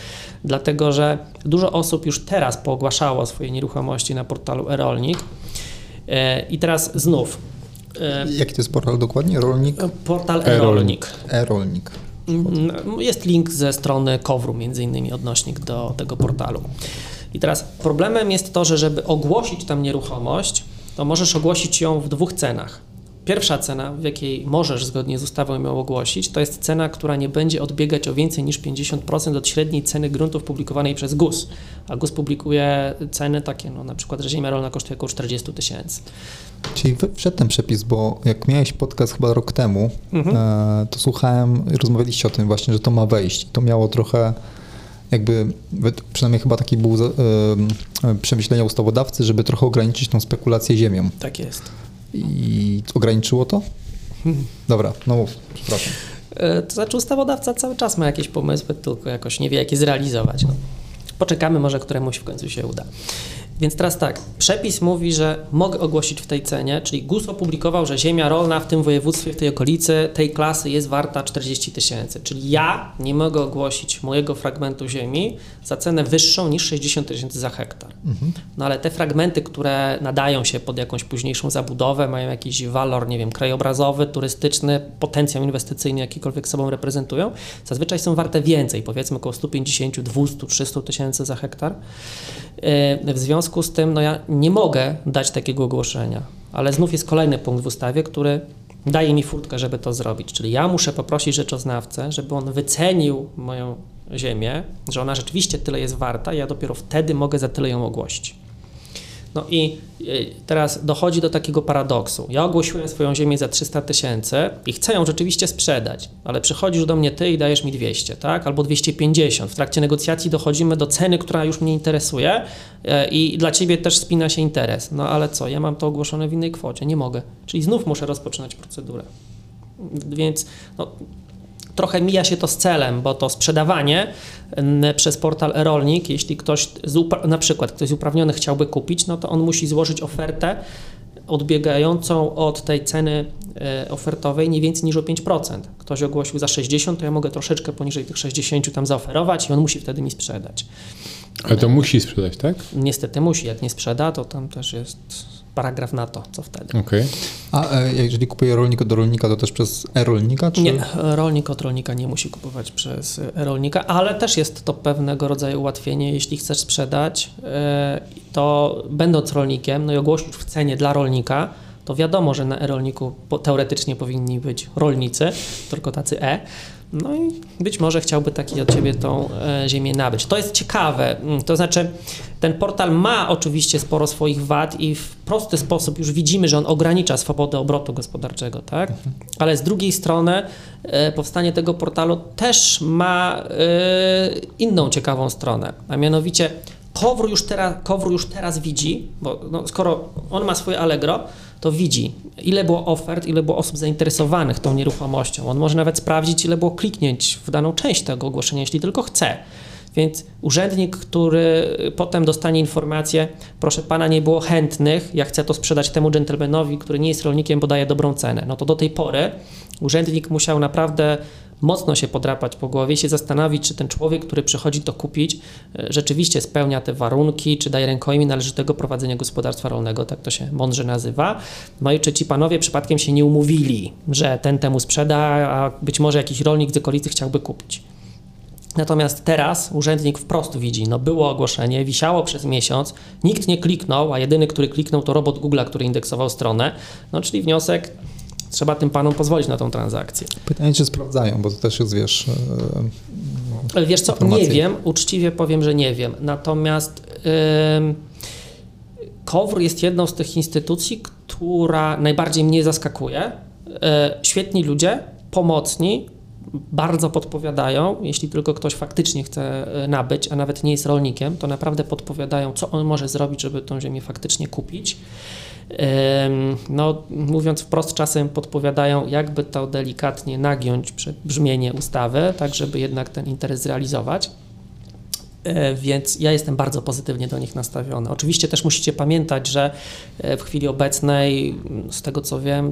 Dlatego, że dużo osób już teraz poogłaszało swoje nieruchomości na portalu e-rolnik. E, I teraz znów. E, Jaki to jest portal dokładnie? Rolnik? Portal E-rolnik. e-rolnik. E-rolnik. Mm, Jest link ze strony Kowru, między innymi odnośnik do tego portalu. I teraz problemem jest to, że żeby ogłosić tam nieruchomość, to możesz ogłosić ją w dwóch cenach. Pierwsza cena, w jakiej możesz zgodnie z ustawą ją ogłosić, to jest cena, która nie będzie odbiegać o więcej niż 50% od średniej ceny gruntów publikowanej przez GUS. A GUS publikuje ceny takie, no na przykład, że ziemia rolna kosztuje około 40 tysięcy. Czyli wszedł ten przepis, bo jak miałeś podcast chyba rok temu, Mhm. e, to słuchałem, rozmawialiście o tym właśnie, że to ma wejść. To miało trochę jakby, przynajmniej chyba taki był e, przemyślenia ustawodawcy, żeby trochę ograniczyć tą spekulację ziemią. Tak jest. I ograniczyło to? Dobra, no mów, przepraszam. E, To znaczy ustawodawca cały czas ma jakieś pomysły, tylko jakoś nie wie, jak je zrealizować. No. Poczekamy, może któremuś w końcu się uda. Więc teraz tak, przepis mówi, że mogę ogłosić w tej cenie, czyli GUS opublikował, że ziemia rolna w tym województwie, w tej okolicy tej klasy jest warta 40 tysięcy. Czyli ja nie mogę ogłosić mojego fragmentu ziemi za cenę wyższą niż 60 tysięcy za hektar. No ale te fragmenty, które nadają się pod jakąś późniejszą zabudowę, mają jakiś walor, nie wiem, krajobrazowy, turystyczny, potencjał inwestycyjny, jakikolwiek sobą reprezentują, zazwyczaj są warte więcej, powiedzmy około 150, 200, 300 tysięcy za hektar. Yy, W związku z tym no ja nie mogę dać takiego ogłoszenia, ale znów jest kolejny punkt w ustawie, który daje mi furtkę, żeby to zrobić. Czyli ja muszę poprosić rzeczoznawcę, żeby on wycenił moją ziemię, że ona rzeczywiście tyle jest warta, ja dopiero wtedy mogę za tyle ją ogłosić. No i y, teraz dochodzi do takiego paradoksu. Ja ogłosiłem swoją ziemię za 300 tysięcy i chcę ją rzeczywiście sprzedać, ale przychodzisz do mnie ty i dajesz mi 200, tak? Albo 250. W trakcie negocjacji dochodzimy do ceny, która już mnie interesuje y, i dla ciebie też spina się interes. No ale co, ja mam to ogłoszone w innej kwocie, nie mogę. Czyli znów muszę rozpoczynać procedurę. Więc no, trochę mija się to z celem, bo to sprzedawanie przez portal e-rolnik, jeśli ktoś na przykład ktoś uprawniony chciałby kupić, no to on musi złożyć ofertę odbiegającą od tej ceny e, ofertowej nie więcej niż o 5%. Ktoś ogłosił za 60, to ja mogę troszeczkę poniżej tych 60 tam zaoferować i on musi wtedy mi sprzedać. Ale to musi sprzedać, tak? Niestety musi. Jak nie sprzeda, to tam też jest paragraf na to, co wtedy. Okay. A e, jeżeli kupuje rolnik od rolnika, to też przez e-rolnika? Czy... Nie, rolnik od rolnika nie musi kupować przez e-rolnika, ale też jest to pewnego rodzaju ułatwienie, jeśli chcesz sprzedać, e, to będąc rolnikiem, no i ogłosić w cenie dla rolnika, to wiadomo, że na e-rolniku teoretycznie powinni być rolnicy, tylko tacy e, no i być może chciałby taki od ciebie tą e, ziemię nabyć. To jest ciekawe. Mm, to znaczy, ten portal ma oczywiście sporo swoich wad i w prosty sposób już widzimy, że on ogranicza swobodę obrotu gospodarczego, tak? Ale z drugiej strony e, powstanie tego portalu też ma e, inną ciekawą stronę, a mianowicie Kowr już teraz, Kowr już teraz widzi, bo no, skoro on ma swoje Allegro, to widzi, ile było ofert, ile było osób zainteresowanych tą nieruchomością. On może nawet sprawdzić, ile było kliknięć w daną część tego ogłoszenia, jeśli tylko chce. Więc urzędnik, który potem dostanie informację, proszę pana, nie było chętnych, ja chcę to sprzedać temu dżentelmenowi, który nie jest rolnikiem, bo daje dobrą cenę. No to do tej pory urzędnik musiał naprawdę mocno się podrapać po głowie się zastanowić, czy ten człowiek, który przychodzi to kupić, e, rzeczywiście spełnia te warunki, czy daje rękojmi należytego prowadzenia gospodarstwa rolnego, tak to się mądrze nazywa. No i czy ci panowie przypadkiem się nie umówili, że ten temu sprzeda, a być może jakiś rolnik z okolicy chciałby kupić. Natomiast teraz urzędnik wprost widzi, no było ogłoszenie, wisiało przez miesiąc, nikt nie kliknął, a jedyny, który kliknął to robot Google, który indeksował stronę, no czyli wniosek, trzeba tym panom pozwolić na tą transakcję. Pytanie, czy sprawdzają, bo to też jest, wiesz... Yy, wiesz co, nie wiem, uczciwie powiem, że nie wiem. Natomiast yy, KOWR jest jedną z tych instytucji, która najbardziej mnie zaskakuje. Yy, świetni ludzie, pomocni, bardzo podpowiadają, jeśli tylko ktoś faktycznie chce e, nabyć, a nawet nie jest rolnikiem, to naprawdę podpowiadają, co on może zrobić, żeby tą ziemię faktycznie kupić. No, mówiąc wprost, czasem podpowiadają, jakby to delikatnie nagiąć brzmienie ustawy, tak żeby jednak ten interes zrealizować. E, więc ja jestem bardzo pozytywnie do nich nastawiony. Oczywiście też musicie pamiętać, że e, w chwili obecnej, z tego co wiem,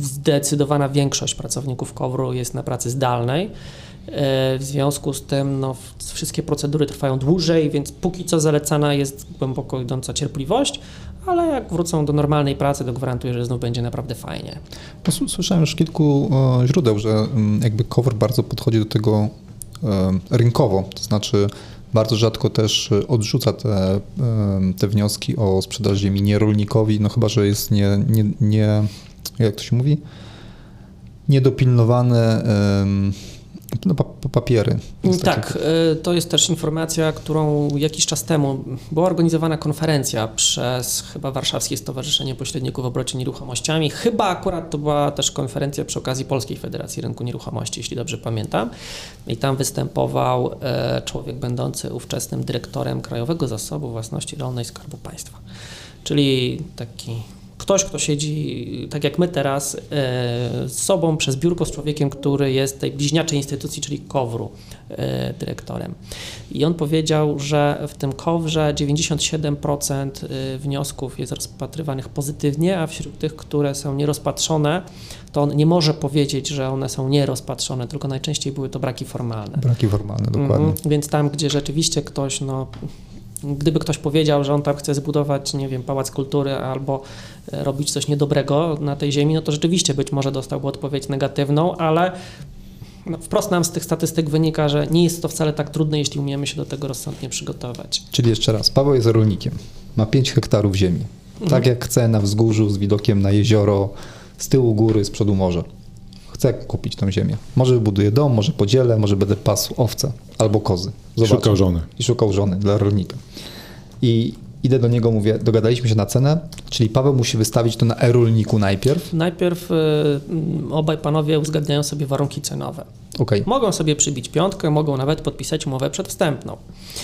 zdecydowana większość pracowników KOWR-u jest na pracy zdalnej. E, w związku z tym no, wszystkie procedury trwają dłużej, więc póki co zalecana jest głęboko idąca cierpliwość, ale jak wrócą do normalnej pracy, to gwarantuję, że znów będzie naprawdę fajnie. Słyszałem już kilku źródeł, że mm, jakby cover bardzo podchodzi do tego rynkowo, to znaczy bardzo rzadko też odrzuca te, te wnioski o sprzedaż ziemi nierolnikowi, no chyba, że jest nie, nie, nie jak to się mówi, niedopilnowane no, papiery. Tak, y, to jest też informacja, którą jakiś czas temu była organizowana konferencja przez chyba Warszawskie Stowarzyszenie Pośredników w Obrocie Nieruchomościami. Chyba akurat to była też konferencja przy okazji Polskiej Federacji Rynku Nieruchomości, jeśli dobrze pamiętam. I tam występował e, człowiek będący ówczesnym dyrektorem Krajowego Zasobu Własności Rolnej Skarbu Państwa. Czyli taki ktoś, kto siedzi, tak jak my teraz, e, z sobą przez biurko z człowiekiem, który jest tej bliźniaczej instytucji, czyli KOWR-u e, dyrektorem. I on powiedział, że w tym KOWRze 97% e, wniosków jest rozpatrywanych pozytywnie, a wśród tych, które są nierozpatrzone, to on nie może powiedzieć, że one są nierozpatrzone, tylko najczęściej były to braki formalne. Braki formalne, dokładnie. Mhm, więc tam, gdzie rzeczywiście ktoś no, gdyby ktoś powiedział, że on tam chce zbudować, nie wiem, pałac kultury albo e, robić coś niedobrego na tej ziemi, no to rzeczywiście być może dostałby odpowiedź negatywną, ale no, wprost nam z tych statystyk wynika, że nie jest to wcale tak trudne, jeśli umiemy się do tego rozsądnie przygotować. Czyli jeszcze raz, Paweł jest rolnikiem, ma 5 hektarów ziemi. Tak mhm. jak chce na wzgórzu z widokiem na jezioro, z tyłu góry, z przodu morze chcę kupić tą ziemię. Może wybuduję dom, może podzielę, może będę pasł owce albo kozy. Zobaczę. Szukał żony. I szukał żony dla rolnika. I idę do niego, mówię, dogadaliśmy się na cenę, czyli Paweł musi wystawić to na e-rolniku najpierw. Najpierw y, obaj panowie uzgadniają sobie warunki cenowe. Okej, Mogą sobie przybić piątkę, mogą nawet podpisać umowę przedwstępną.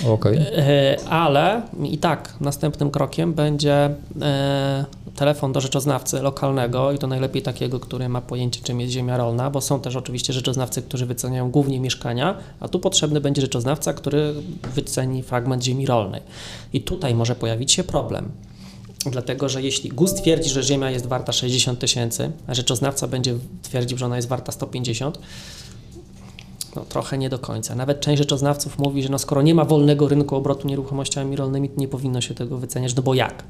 okej. E, Ale i tak następnym krokiem będzie e, telefon do rzeczoznawcy lokalnego i to najlepiej takiego, który ma pojęcie, czym jest ziemia rolna, bo są też oczywiście rzeczoznawcy, którzy wyceniają głównie mieszkania, a tu potrzebny będzie rzeczoznawca, który wyceni fragment ziemi rolnej. I tutaj może pojawić się problem. Dlatego, że jeśli GUS twierdzi, że ziemia jest warta 60 tysięcy, a rzeczoznawca będzie twierdził, że ona jest warta 150, no, trochę nie do końca. Nawet część rzeczoznawców mówi, że no, skoro nie ma wolnego rynku obrotu nieruchomościami rolnymi, to nie powinno się tego wyceniać, no bo jak?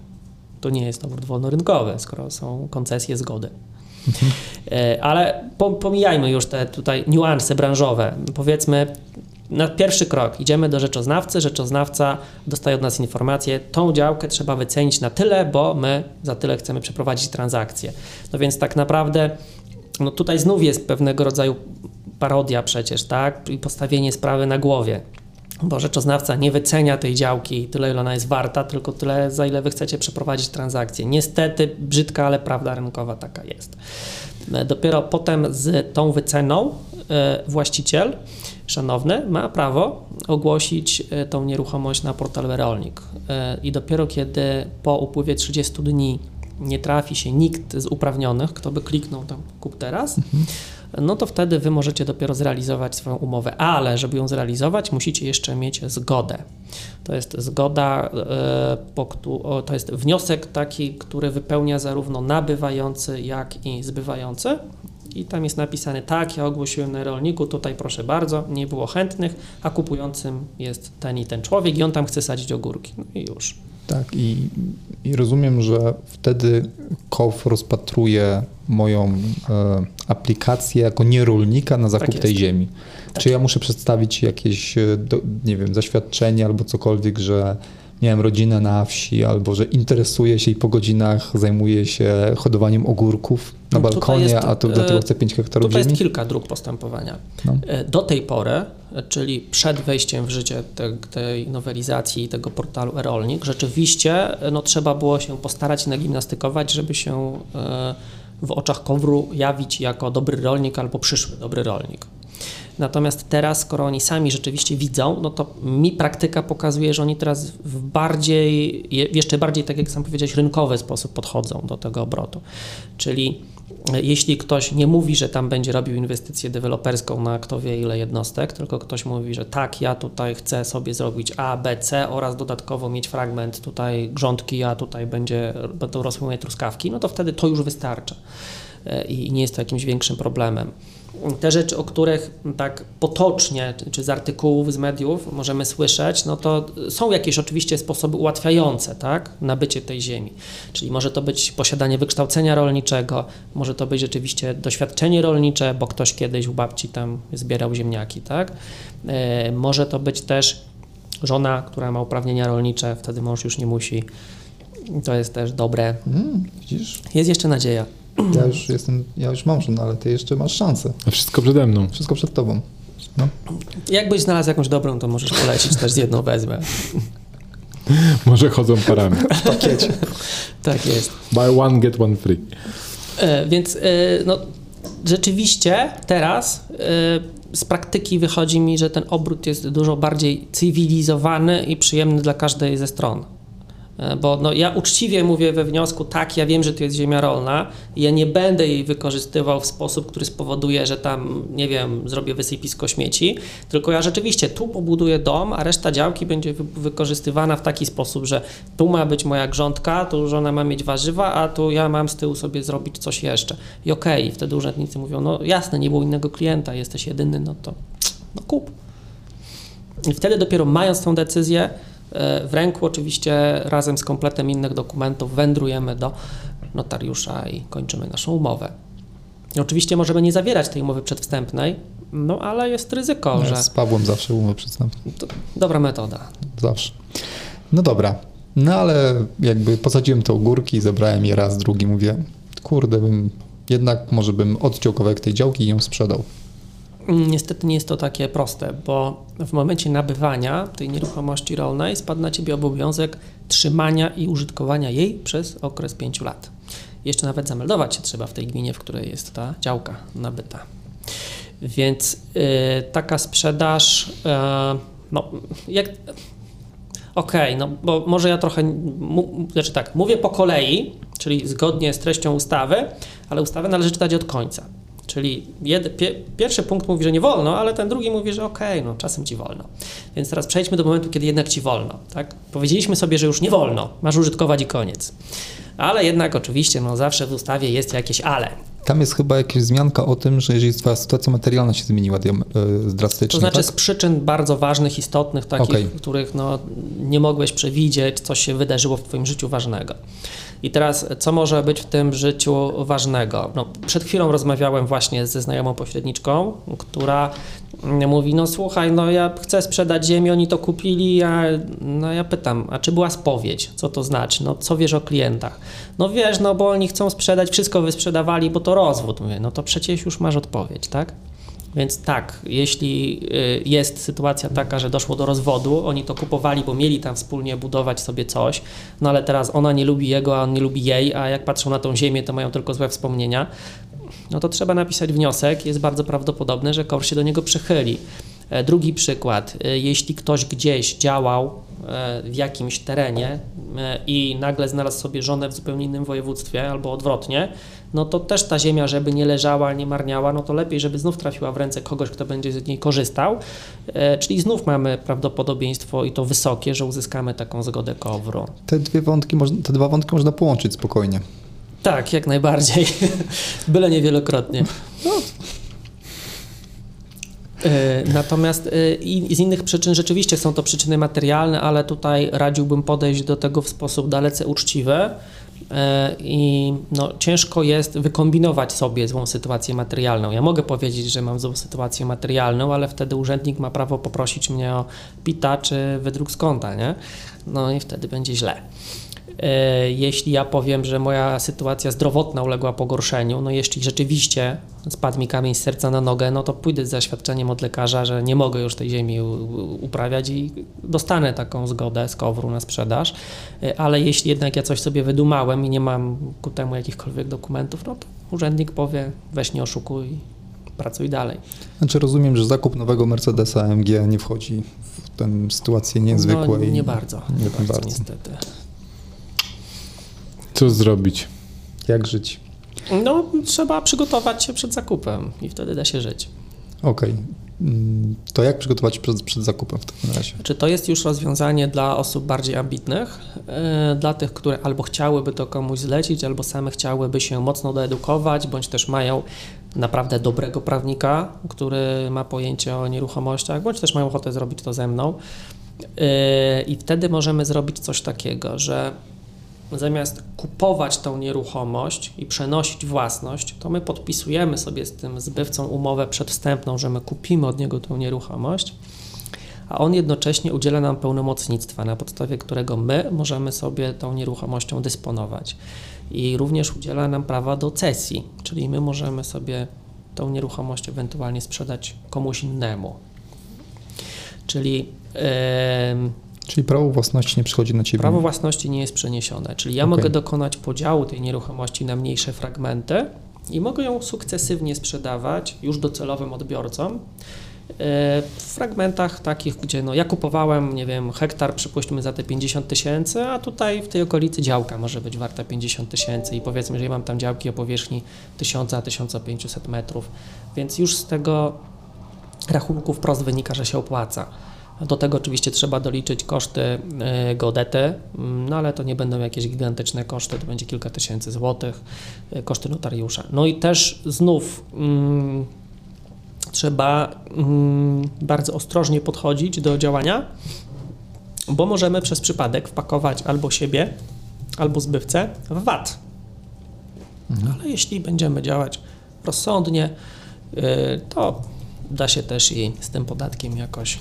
To nie jest obrót wolnorynkowy, skoro są koncesje, zgody. E, Ale po- pomijajmy już te tutaj niuanse branżowe. Powiedzmy, na pierwszy krok idziemy do rzeczoznawcy, rzeczoznawca dostaje od nas informację, tą działkę trzeba wycenić na tyle, bo my za tyle chcemy przeprowadzić transakcję. No więc tak naprawdę no tutaj znów jest pewnego rodzaju parodia przecież, tak? I postawienie sprawy na głowie. Bo rzeczoznawca nie wycenia tej działki tyle, ile ona jest warta, tylko tyle, za ile wy chcecie przeprowadzić transakcję. Niestety, brzydka, ale prawda rynkowa taka jest. E, Dopiero potem z tą wyceną e, właściciel, szanowny, ma prawo ogłosić e, tą nieruchomość na portalu Rolnik. I dopiero kiedy po upływie 30 dni nie trafi się nikt z uprawnionych, kto by kliknął tam kup teraz, no to wtedy wy możecie dopiero zrealizować swoją umowę. Ale żeby ją zrealizować, musicie jeszcze mieć zgodę. To jest zgoda, e, to jest wniosek taki, który wypełnia zarówno nabywający, jak i zbywający. I tam jest napisane, tak, ja ogłosiłem na rolniku, tutaj proszę bardzo, nie było chętnych, a kupującym jest ten i ten człowiek i on tam chce sadzić ogórki. No i już. Tak, i, i rozumiem, że wtedy KOW rozpatruje moją e, aplikację jako nierolnika na zakup Tak tej ziemi. Tak. Czy ja muszę przedstawić jakieś, e, do, nie wiem, zaświadczenie albo cokolwiek, że miałem rodzinę na wsi, albo że interesuję się i po godzinach zajmuję się hodowaniem ogórków na No balkonie, jest, a to e, dlatego chcę 5 hektarów Tutaj ziemi? jest kilka dróg postępowania. No. E, Do tej pory, e, czyli przed wejściem w życie te, tej nowelizacji tego portalu e-rolnik, rzeczywiście e, no, trzeba było się postarać i nagimnastykować, żeby się e, w oczach KOWR-u jawić jako dobry rolnik albo przyszły dobry rolnik. Natomiast teraz, skoro oni sami rzeczywiście widzą, no to mi praktyka pokazuje, że oni teraz w bardziej, je- jeszcze bardziej, tak jak sam powiedziałeś, rynkowy sposób podchodzą do tego obrotu. Czyli e, jeśli ktoś nie mówi, że tam będzie robił inwestycję deweloperską na kto wie ile jednostek, tylko ktoś mówi, że tak, ja tutaj chcę sobie zrobić A, B, C oraz dodatkowo mieć fragment tutaj grządki, a tutaj będzie, będą rosły moje truskawki, no to wtedy to już wystarcza E, i nie jest to jakimś większym problemem. Te rzeczy, o których tak potocznie, czy- z artykułów, z mediów możemy słyszeć, no to są jakieś oczywiście sposoby ułatwiające tak, nabycie tej ziemi. Czyli może to być posiadanie wykształcenia rolniczego, może to być rzeczywiście doświadczenie rolnicze, bo ktoś kiedyś u babci tam zbierał ziemniaki, tak? E, może to być też żona, która ma uprawnienia rolnicze, wtedy mąż już nie musi. To jest też dobre. Mm, widzisz, Jest jeszcze nadzieja. Ja już jestem, ja już mam żonę, ale ty jeszcze masz szansę. A Wszystko przede mną. Wszystko przed tobą. No. Jakbyś znalazł jakąś dobrą, to możesz polecić, też z jedną wezmę. Może chodzą parami. W pakiecie. Tak jest. Buy one, get one free. E, Więc e, no, rzeczywiście teraz e, z praktyki wychodzi mi, że ten obrót jest dużo bardziej cywilizowany i przyjemny dla każdej ze stron. E, Bo no, ja uczciwie mówię we wniosku, tak, ja wiem, że to jest ziemia rolna, ja nie będę jej wykorzystywał w sposób, który spowoduje, że tam, nie wiem, zrobię wysypisko śmieci, tylko ja rzeczywiście tu pobuduję dom, a reszta działki będzie wy- wykorzystywana w taki sposób, że tu ma być moja grządka, tu żona ma mieć warzywa, a tu ja mam z tyłu sobie zrobić coś jeszcze. I okej, wtedy urzędnicy mówią, no jasne, nie było innego klienta, jesteś jedyny, no to no kup. I wtedy dopiero mając tą decyzję w ręku, oczywiście razem z kompletem innych dokumentów wędrujemy do notariusza i kończymy naszą umowę. Oczywiście możemy nie zawierać tej umowy przedwstępnej, no ale jest ryzyko, że Ja z Pawłem zawsze umowę przedstępną. to dobra metoda. Zawsze. No dobra. No ale jakby posadziłem te ogórki, zebrałem je raz, drugi, mówię, kurde, bym jednak może bym odciął kawałek tej działki i ją sprzedał. Niestety nie jest to takie proste, bo w momencie nabywania tej nieruchomości rolnej spadł na ciebie obowiązek trzymania i użytkowania jej przez okres 5 lat. Jeszcze nawet zameldować się trzeba w tej gminie, w której jest ta działka nabyta. Więc y, taka sprzedaż, y, no jak. Okej, okay, no bo może ja trochę, mu, znaczy tak, mówię po kolei, czyli zgodnie z treścią ustawy, ale ustawę należy czytać od końca. Czyli jed, pie, pierwszy punkt mówi, że nie wolno, ale ten drugi mówi, że okej, okay, no czasem ci wolno. Więc teraz przejdźmy do momentu, kiedy jednak ci wolno. Tak? Powiedzieliśmy sobie, że już nie wolno, masz użytkować i koniec. Ale jednak oczywiście no, zawsze w ustawie jest jakieś ale. Tam jest chyba jakaś wzmianka o tym, że jeżeli twoja sytuacja materialna się zmieniła e, drastycznie. To znaczy tak? z przyczyn bardzo ważnych, istotnych, takich, okay. których no, nie mogłeś przewidzieć, coś się wydarzyło w twoim życiu ważnego. I teraz, co może być w tym życiu ważnego? No, przed chwilą rozmawiałem właśnie ze znajomą pośredniczką, która mówi, no słuchaj, no ja chcę sprzedać ziemię, oni to kupili, ja, no ja pytam, a czy była spowiedź? Co to znaczy? No co wiesz o klientach? No wiesz, no bo oni chcą sprzedać, wszystko wysprzedawali, bo to rozwód. Mówię, no to przecież już masz odpowiedź, tak? Więc tak, jeśli y, jest sytuacja taka, że doszło do rozwodu, oni to kupowali, bo mieli tam wspólnie budować sobie coś, no ale teraz ona nie lubi jego, a on nie lubi jej, a jak patrzą na tą ziemię, to mają tylko złe wspomnienia, no to trzeba napisać wniosek. Jest bardzo prawdopodobne, że KOR się do niego przychyli. E, drugi przykład, e, jeśli ktoś gdzieś działał e, w jakimś terenie i nagle znalazł sobie żonę w zupełnie innym województwie albo odwrotnie, no to też ta ziemia, żeby nie leżała, nie marniała, no to lepiej, żeby znów trafiła w ręce kogoś, kto będzie z niej korzystał. Czyli znów mamy prawdopodobieństwo i to wysokie, że uzyskamy taką zgodę KOWR-u. Te, dwie wątki, te dwa wątki można połączyć spokojnie. Tak, jak najbardziej. Byle niewielokrotnie. No. E, natomiast e, z innych przyczyn rzeczywiście są to przyczyny materialne, ale tutaj radziłbym podejść do tego w sposób dalece uczciwy. E, I no, ciężko jest wykombinować sobie złą sytuację materialną. Ja mogę powiedzieć, że mam złą sytuację materialną, ale wtedy urzędnik ma prawo poprosić mnie o PITA czy wydruk z konta, nie? No i wtedy będzie źle. E, jeśli ja powiem, że moja sytuacja zdrowotna uległa pogorszeniu, no jeśli rzeczywiście spadł mi kamień z serca na nogę, no to pójdę z zaświadczeniem od lekarza, że nie mogę już tej ziemi uprawiać i dostanę taką zgodę z kowru na sprzedaż. E, ale jeśli jednak ja coś sobie wydumałem i nie mam ku temu jakichkolwiek dokumentów, no to urzędnik powie, weź nie oszukuj, pracuj dalej. Znaczy rozumiem, że zakup nowego Mercedesa AMG nie wchodzi w tę sytuację niezwykłą. No, nie bardzo, nie, nie bardzo, bardzo, niestety. Co zrobić? Jak żyć? No, trzeba przygotować się przed zakupem i wtedy da się żyć. Okej. Okay. Mm, to jak przygotować się przed, przed, zakupem w takim razie? Czy to jest już rozwiązanie dla osób bardziej ambitnych, yy, dla tych, które albo chciałyby to komuś zlecić, albo same chciałyby się mocno doedukować, bądź też mają naprawdę dobrego prawnika, który ma pojęcie o nieruchomościach, bądź też mają ochotę zrobić to ze mną. Yy, I wtedy możemy zrobić coś takiego, że zamiast kupować tą nieruchomość i przenosić własność, to my podpisujemy sobie z tym zbywcą umowę przedwstępną, że my kupimy od niego tą nieruchomość, a on jednocześnie udziela nam pełnomocnictwa, na podstawie którego my możemy sobie tą nieruchomością dysponować. I również udziela nam prawa do cesji, czyli my możemy sobie tą nieruchomość ewentualnie sprzedać komuś innemu. Czyli yy, Czyli prawo własności nie przychodzi na ciebie? Prawo własności nie jest przeniesione, czyli ja okay. mogę dokonać podziału tej nieruchomości na mniejsze fragmenty i mogę ją sukcesywnie sprzedawać już docelowym odbiorcom e, w fragmentach takich, gdzie no, ja kupowałem, nie wiem, hektar przypuśćmy za te 50 tysięcy, a tutaj w tej okolicy działka może być warta 50 tysięcy i powiedzmy, że ja mam tam działki o powierzchni 1000-1500 metrów, więc już z tego rachunku wprost wynika, że się opłaca. Do tego oczywiście trzeba doliczyć koszty e, godety, mm, no ale to nie będą jakieś gigantyczne koszty, to będzie kilka tysięcy złotych, e, koszty notariusza. No i też znów mm, trzeba mm, bardzo ostrożnie podchodzić do działania, bo możemy przez przypadek wpakować albo siebie, albo zbywcę w VAT. Mhm. Ale jeśli będziemy działać rozsądnie, e, to da się też i z tym podatkiem jakoś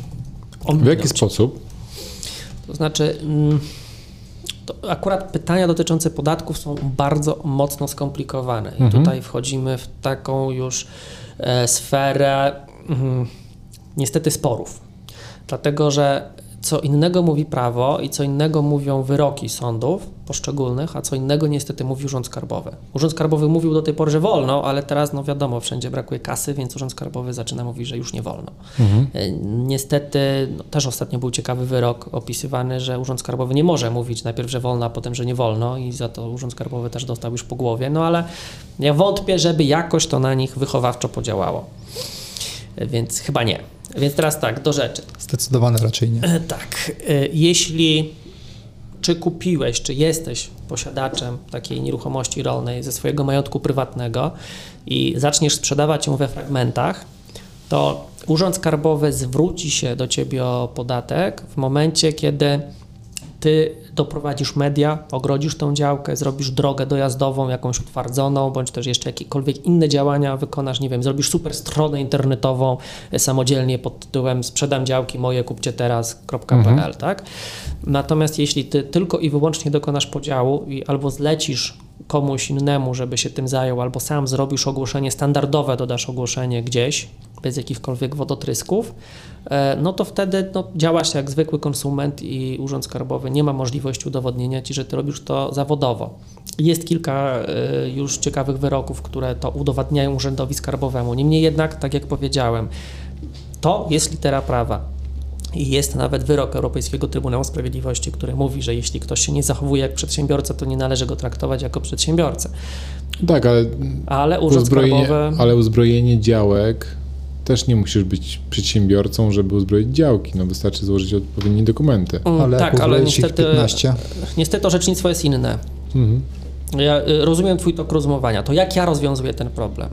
w jaki sposób? To znaczy, mm, to akurat pytania dotyczące podatków są bardzo mocno skomplikowane. I mhm. tutaj wchodzimy w taką już e, sferę mm, niestety sporów. Dlatego, że co innego mówi prawo i co innego mówią wyroki sądów poszczególnych, a co innego niestety mówi Urząd Skarbowy. Urząd Skarbowy mówił do tej pory, że wolno, ale teraz, no wiadomo, wszędzie brakuje kasy, więc Urząd Skarbowy zaczyna mówić, że już nie wolno. Mhm. Niestety, no, też ostatnio był ciekawy wyrok opisywany, że Urząd Skarbowy nie może mówić najpierw, że wolno, a potem, że nie wolno i za to Urząd Skarbowy też dostał już po głowie, no ale ja wątpię, żeby jakoś to na nich wychowawczo podziałało. Więc chyba nie. Więc teraz tak, do rzeczy. Zdecydowanie raczej nie. E, tak. E, jeśli czy kupiłeś, czy jesteś posiadaczem takiej nieruchomości rolnej ze swojego majątku prywatnego i zaczniesz sprzedawać ją we fragmentach, to Urząd Skarbowy zwróci się do ciebie o podatek w momencie, kiedy ty doprowadzisz media, ogrodzisz tą działkę, zrobisz drogę dojazdową, jakąś utwardzoną, bądź też jeszcze jakiekolwiek inne działania wykonasz, nie wiem, zrobisz super stronę internetową e, samodzielnie pod tytułem sprzedam działki moje, kupcie teraz.pl, mhm. tak? Natomiast jeśli ty tylko i wyłącznie dokonasz podziału i albo zlecisz komuś innemu, żeby się tym zajął, albo sam zrobisz ogłoszenie standardowe, dodasz ogłoszenie gdzieś, bez jakichkolwiek wodotrysków, no to wtedy no, działasz jak zwykły konsument i Urząd Skarbowy nie ma możliwości udowodnienia ci, że ty robisz to zawodowo. Jest kilka e, już ciekawych wyroków, które to udowadniają Urzędowi Skarbowemu. Niemniej jednak, tak jak powiedziałem, to jest litera prawa. I jest nawet wyrok Europejskiego Trybunału Sprawiedliwości, który mówi, że jeśli ktoś się nie zachowuje jak przedsiębiorca, to nie należy go traktować jako przedsiębiorcę. Tak, ale, ale Urząd uzbrojenie, Skarbowy... ale uzbrojenie działek też nie musisz być przedsiębiorcą, żeby uzbroić działki. No wystarczy złożyć odpowiednie dokumenty. Mm, ale tak, ale niestety, 15? niestety orzecznictwo jest inne. Mhm. Ja y, rozumiem Twój tok rozumowania. To jak ja rozwiązuję ten problem?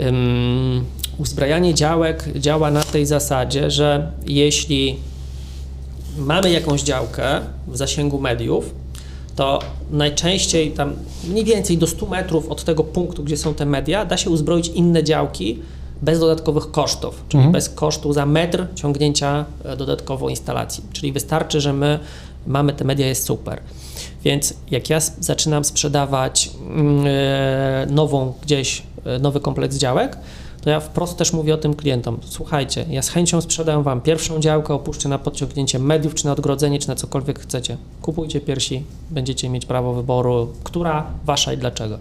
Um, uzbrajanie działek działa na tej zasadzie, że jeśli mamy jakąś działkę w zasięgu mediów, to najczęściej tam mniej więcej do 100 metrów od tego punktu, gdzie są te media, da się uzbroić inne działki bez dodatkowych kosztów, czyli mhm. bez kosztu za metr ciągnięcia e, dodatkowo instalacji. Czyli wystarczy, że my mamy te media, jest super. Więc jak ja zaczynam sprzedawać mm, e, nową gdzieś, e, nowy kompleks działek, to ja wprost też mówię o tym klientom. Słuchajcie, ja z chęcią sprzedaję Wam pierwszą działkę, opuszczę na podciągnięcie mediów, czy na odgrodzenie, czy na cokolwiek chcecie. Kupujcie piersi, będziecie mieć prawo wyboru, która Wasza i dlaczego.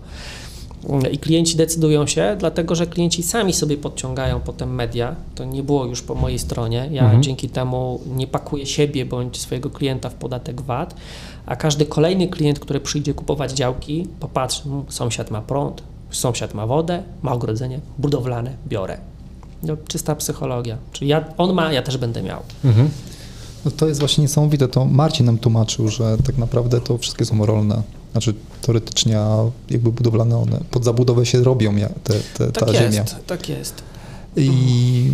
I klienci decydują się, dlatego że klienci sami sobie podciągają potem media. To nie było już po mojej stronie. Ja mhm. dzięki temu nie pakuję siebie bądź swojego klienta w podatek VAT, a każdy kolejny klient, który przyjdzie kupować działki, popatrzy, sąsiad ma prąd, sąsiad ma wodę, ma ogrodzenie budowlane, biorę. No, czysta psychologia. Czyli ja, on ma, ja też będę miał. Mhm. No to jest właśnie niesamowite. To Marcin nam tłumaczył, że tak naprawdę to wszystkie są rolne znaczy teoretycznie jakby budowlane one, pod zabudowę się robią te, te, ta tak ziemia. Jest, tak jest. I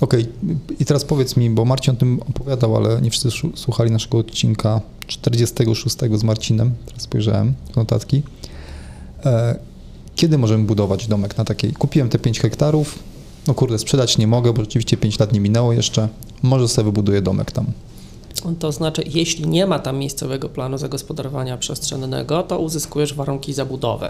okej, okay. i teraz powiedz mi, bo Marcin o tym opowiadał, ale nie wszyscy słuchali naszego odcinka 46 z Marcinem, teraz spojrzałem w notatki. E, kiedy możemy budować domek na takiej? Kupiłem te 5 hektarów, no kurde, sprzedać nie mogę, bo rzeczywiście 5 lat nie minęło jeszcze, może sobie wybuduję domek tam. To znaczy, jeśli nie ma tam miejscowego planu zagospodarowania przestrzennego, to uzyskujesz warunki zabudowy.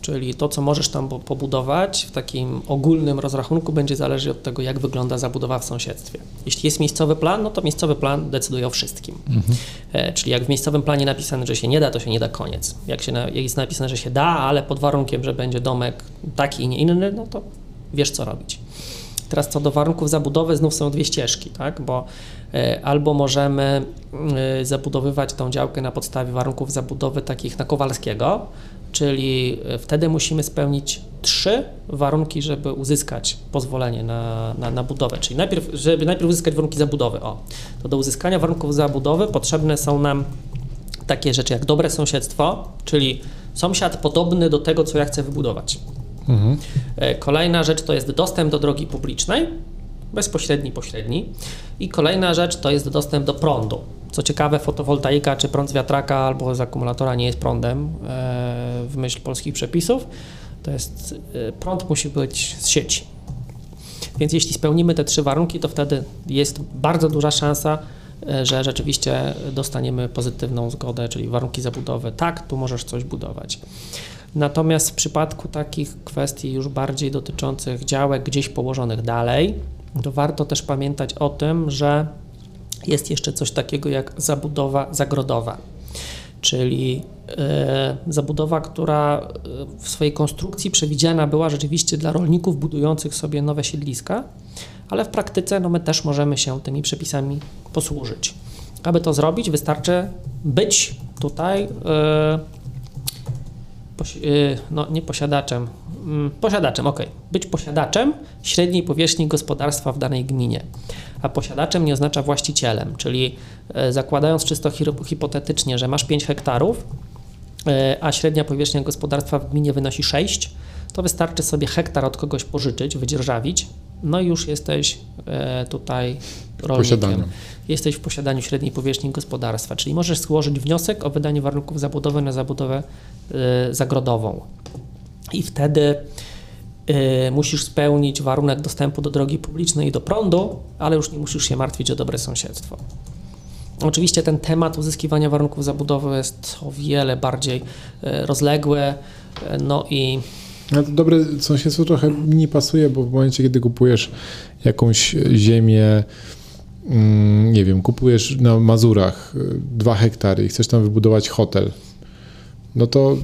Czyli to, co możesz tam pobudować w takim ogólnym rozrachunku, będzie zależeć od tego, jak wygląda zabudowa w sąsiedztwie. Jeśli jest miejscowy plan, no to miejscowy plan decyduje o wszystkim. Mhm. E, czyli jak w miejscowym planie napisane, że się nie da, to się nie da koniec. Jak, się na, jak jest napisane, że się da, ale pod warunkiem, że będzie domek taki i nie inny, no to wiesz, co robić. Teraz co do warunków zabudowy, znów są dwie ścieżki, tak? bo e, albo możemy e, zabudowywać tą działkę na podstawie warunków zabudowy takich na Kowalskiego, czyli e, wtedy musimy spełnić trzy warunki, żeby uzyskać pozwolenie na, na, na, budowę. Czyli najpierw, żeby najpierw uzyskać warunki zabudowy. O, to do uzyskania warunków zabudowy potrzebne są nam takie rzeczy jak dobre sąsiedztwo, czyli sąsiad podobny do tego, co ja chcę wybudować. Mhm. Kolejna rzecz to jest dostęp do drogi publicznej, bezpośredni, pośredni. I kolejna rzecz to jest dostęp do prądu. Co ciekawe, fotowoltaika czy prąd z wiatraka albo z akumulatora nie jest prądem e, w myśl polskich przepisów. To jest e, prąd musi być z sieci. Więc jeśli spełnimy te trzy warunki, to wtedy jest bardzo duża szansa, że rzeczywiście dostaniemy pozytywną zgodę, czyli warunki zabudowy. Tak, tu możesz coś budować. Natomiast w przypadku takich kwestii już bardziej dotyczących działek gdzieś położonych dalej, to warto też pamiętać o tym, że jest jeszcze coś takiego jak zabudowa zagrodowa, czyli e, zabudowa, która e, w swojej konstrukcji przewidziana była rzeczywiście dla rolników budujących sobie nowe siedliska, ale w praktyce no, my też możemy się tymi przepisami posłużyć. Aby to zrobić, wystarczy być tutaj yy, no nie posiadaczem, yy, posiadaczem, ok, być posiadaczem średniej powierzchni gospodarstwa w danej gminie. A posiadaczem nie oznacza właścicielem, czyli yy, zakładając czysto hipotetycznie, że masz 5 hektarów, a średnia powierzchnia gospodarstwa w gminie wynosi 6, to wystarczy sobie hektar od kogoś pożyczyć, wydzierżawić, no i już jesteś tutaj rolnikiem. Posiadaniu jesteś w posiadaniu średniej powierzchni gospodarstwa, czyli możesz złożyć wniosek o wydanie warunków zabudowy na zabudowę y, zagrodową. I wtedy y, musisz spełnić warunek dostępu do drogi publicznej i do prądu, ale już nie musisz się martwić o dobre sąsiedztwo. Oczywiście ten temat uzyskiwania warunków zabudowy jest o wiele bardziej rozległy, no i no to dobre sąsiedztwo trochę mi nie pasuje, bo w momencie, kiedy kupujesz jakąś ziemię, Mm, nie wiem, kupujesz na Mazurach y, dwa hektary i chcesz tam wybudować hotel, no to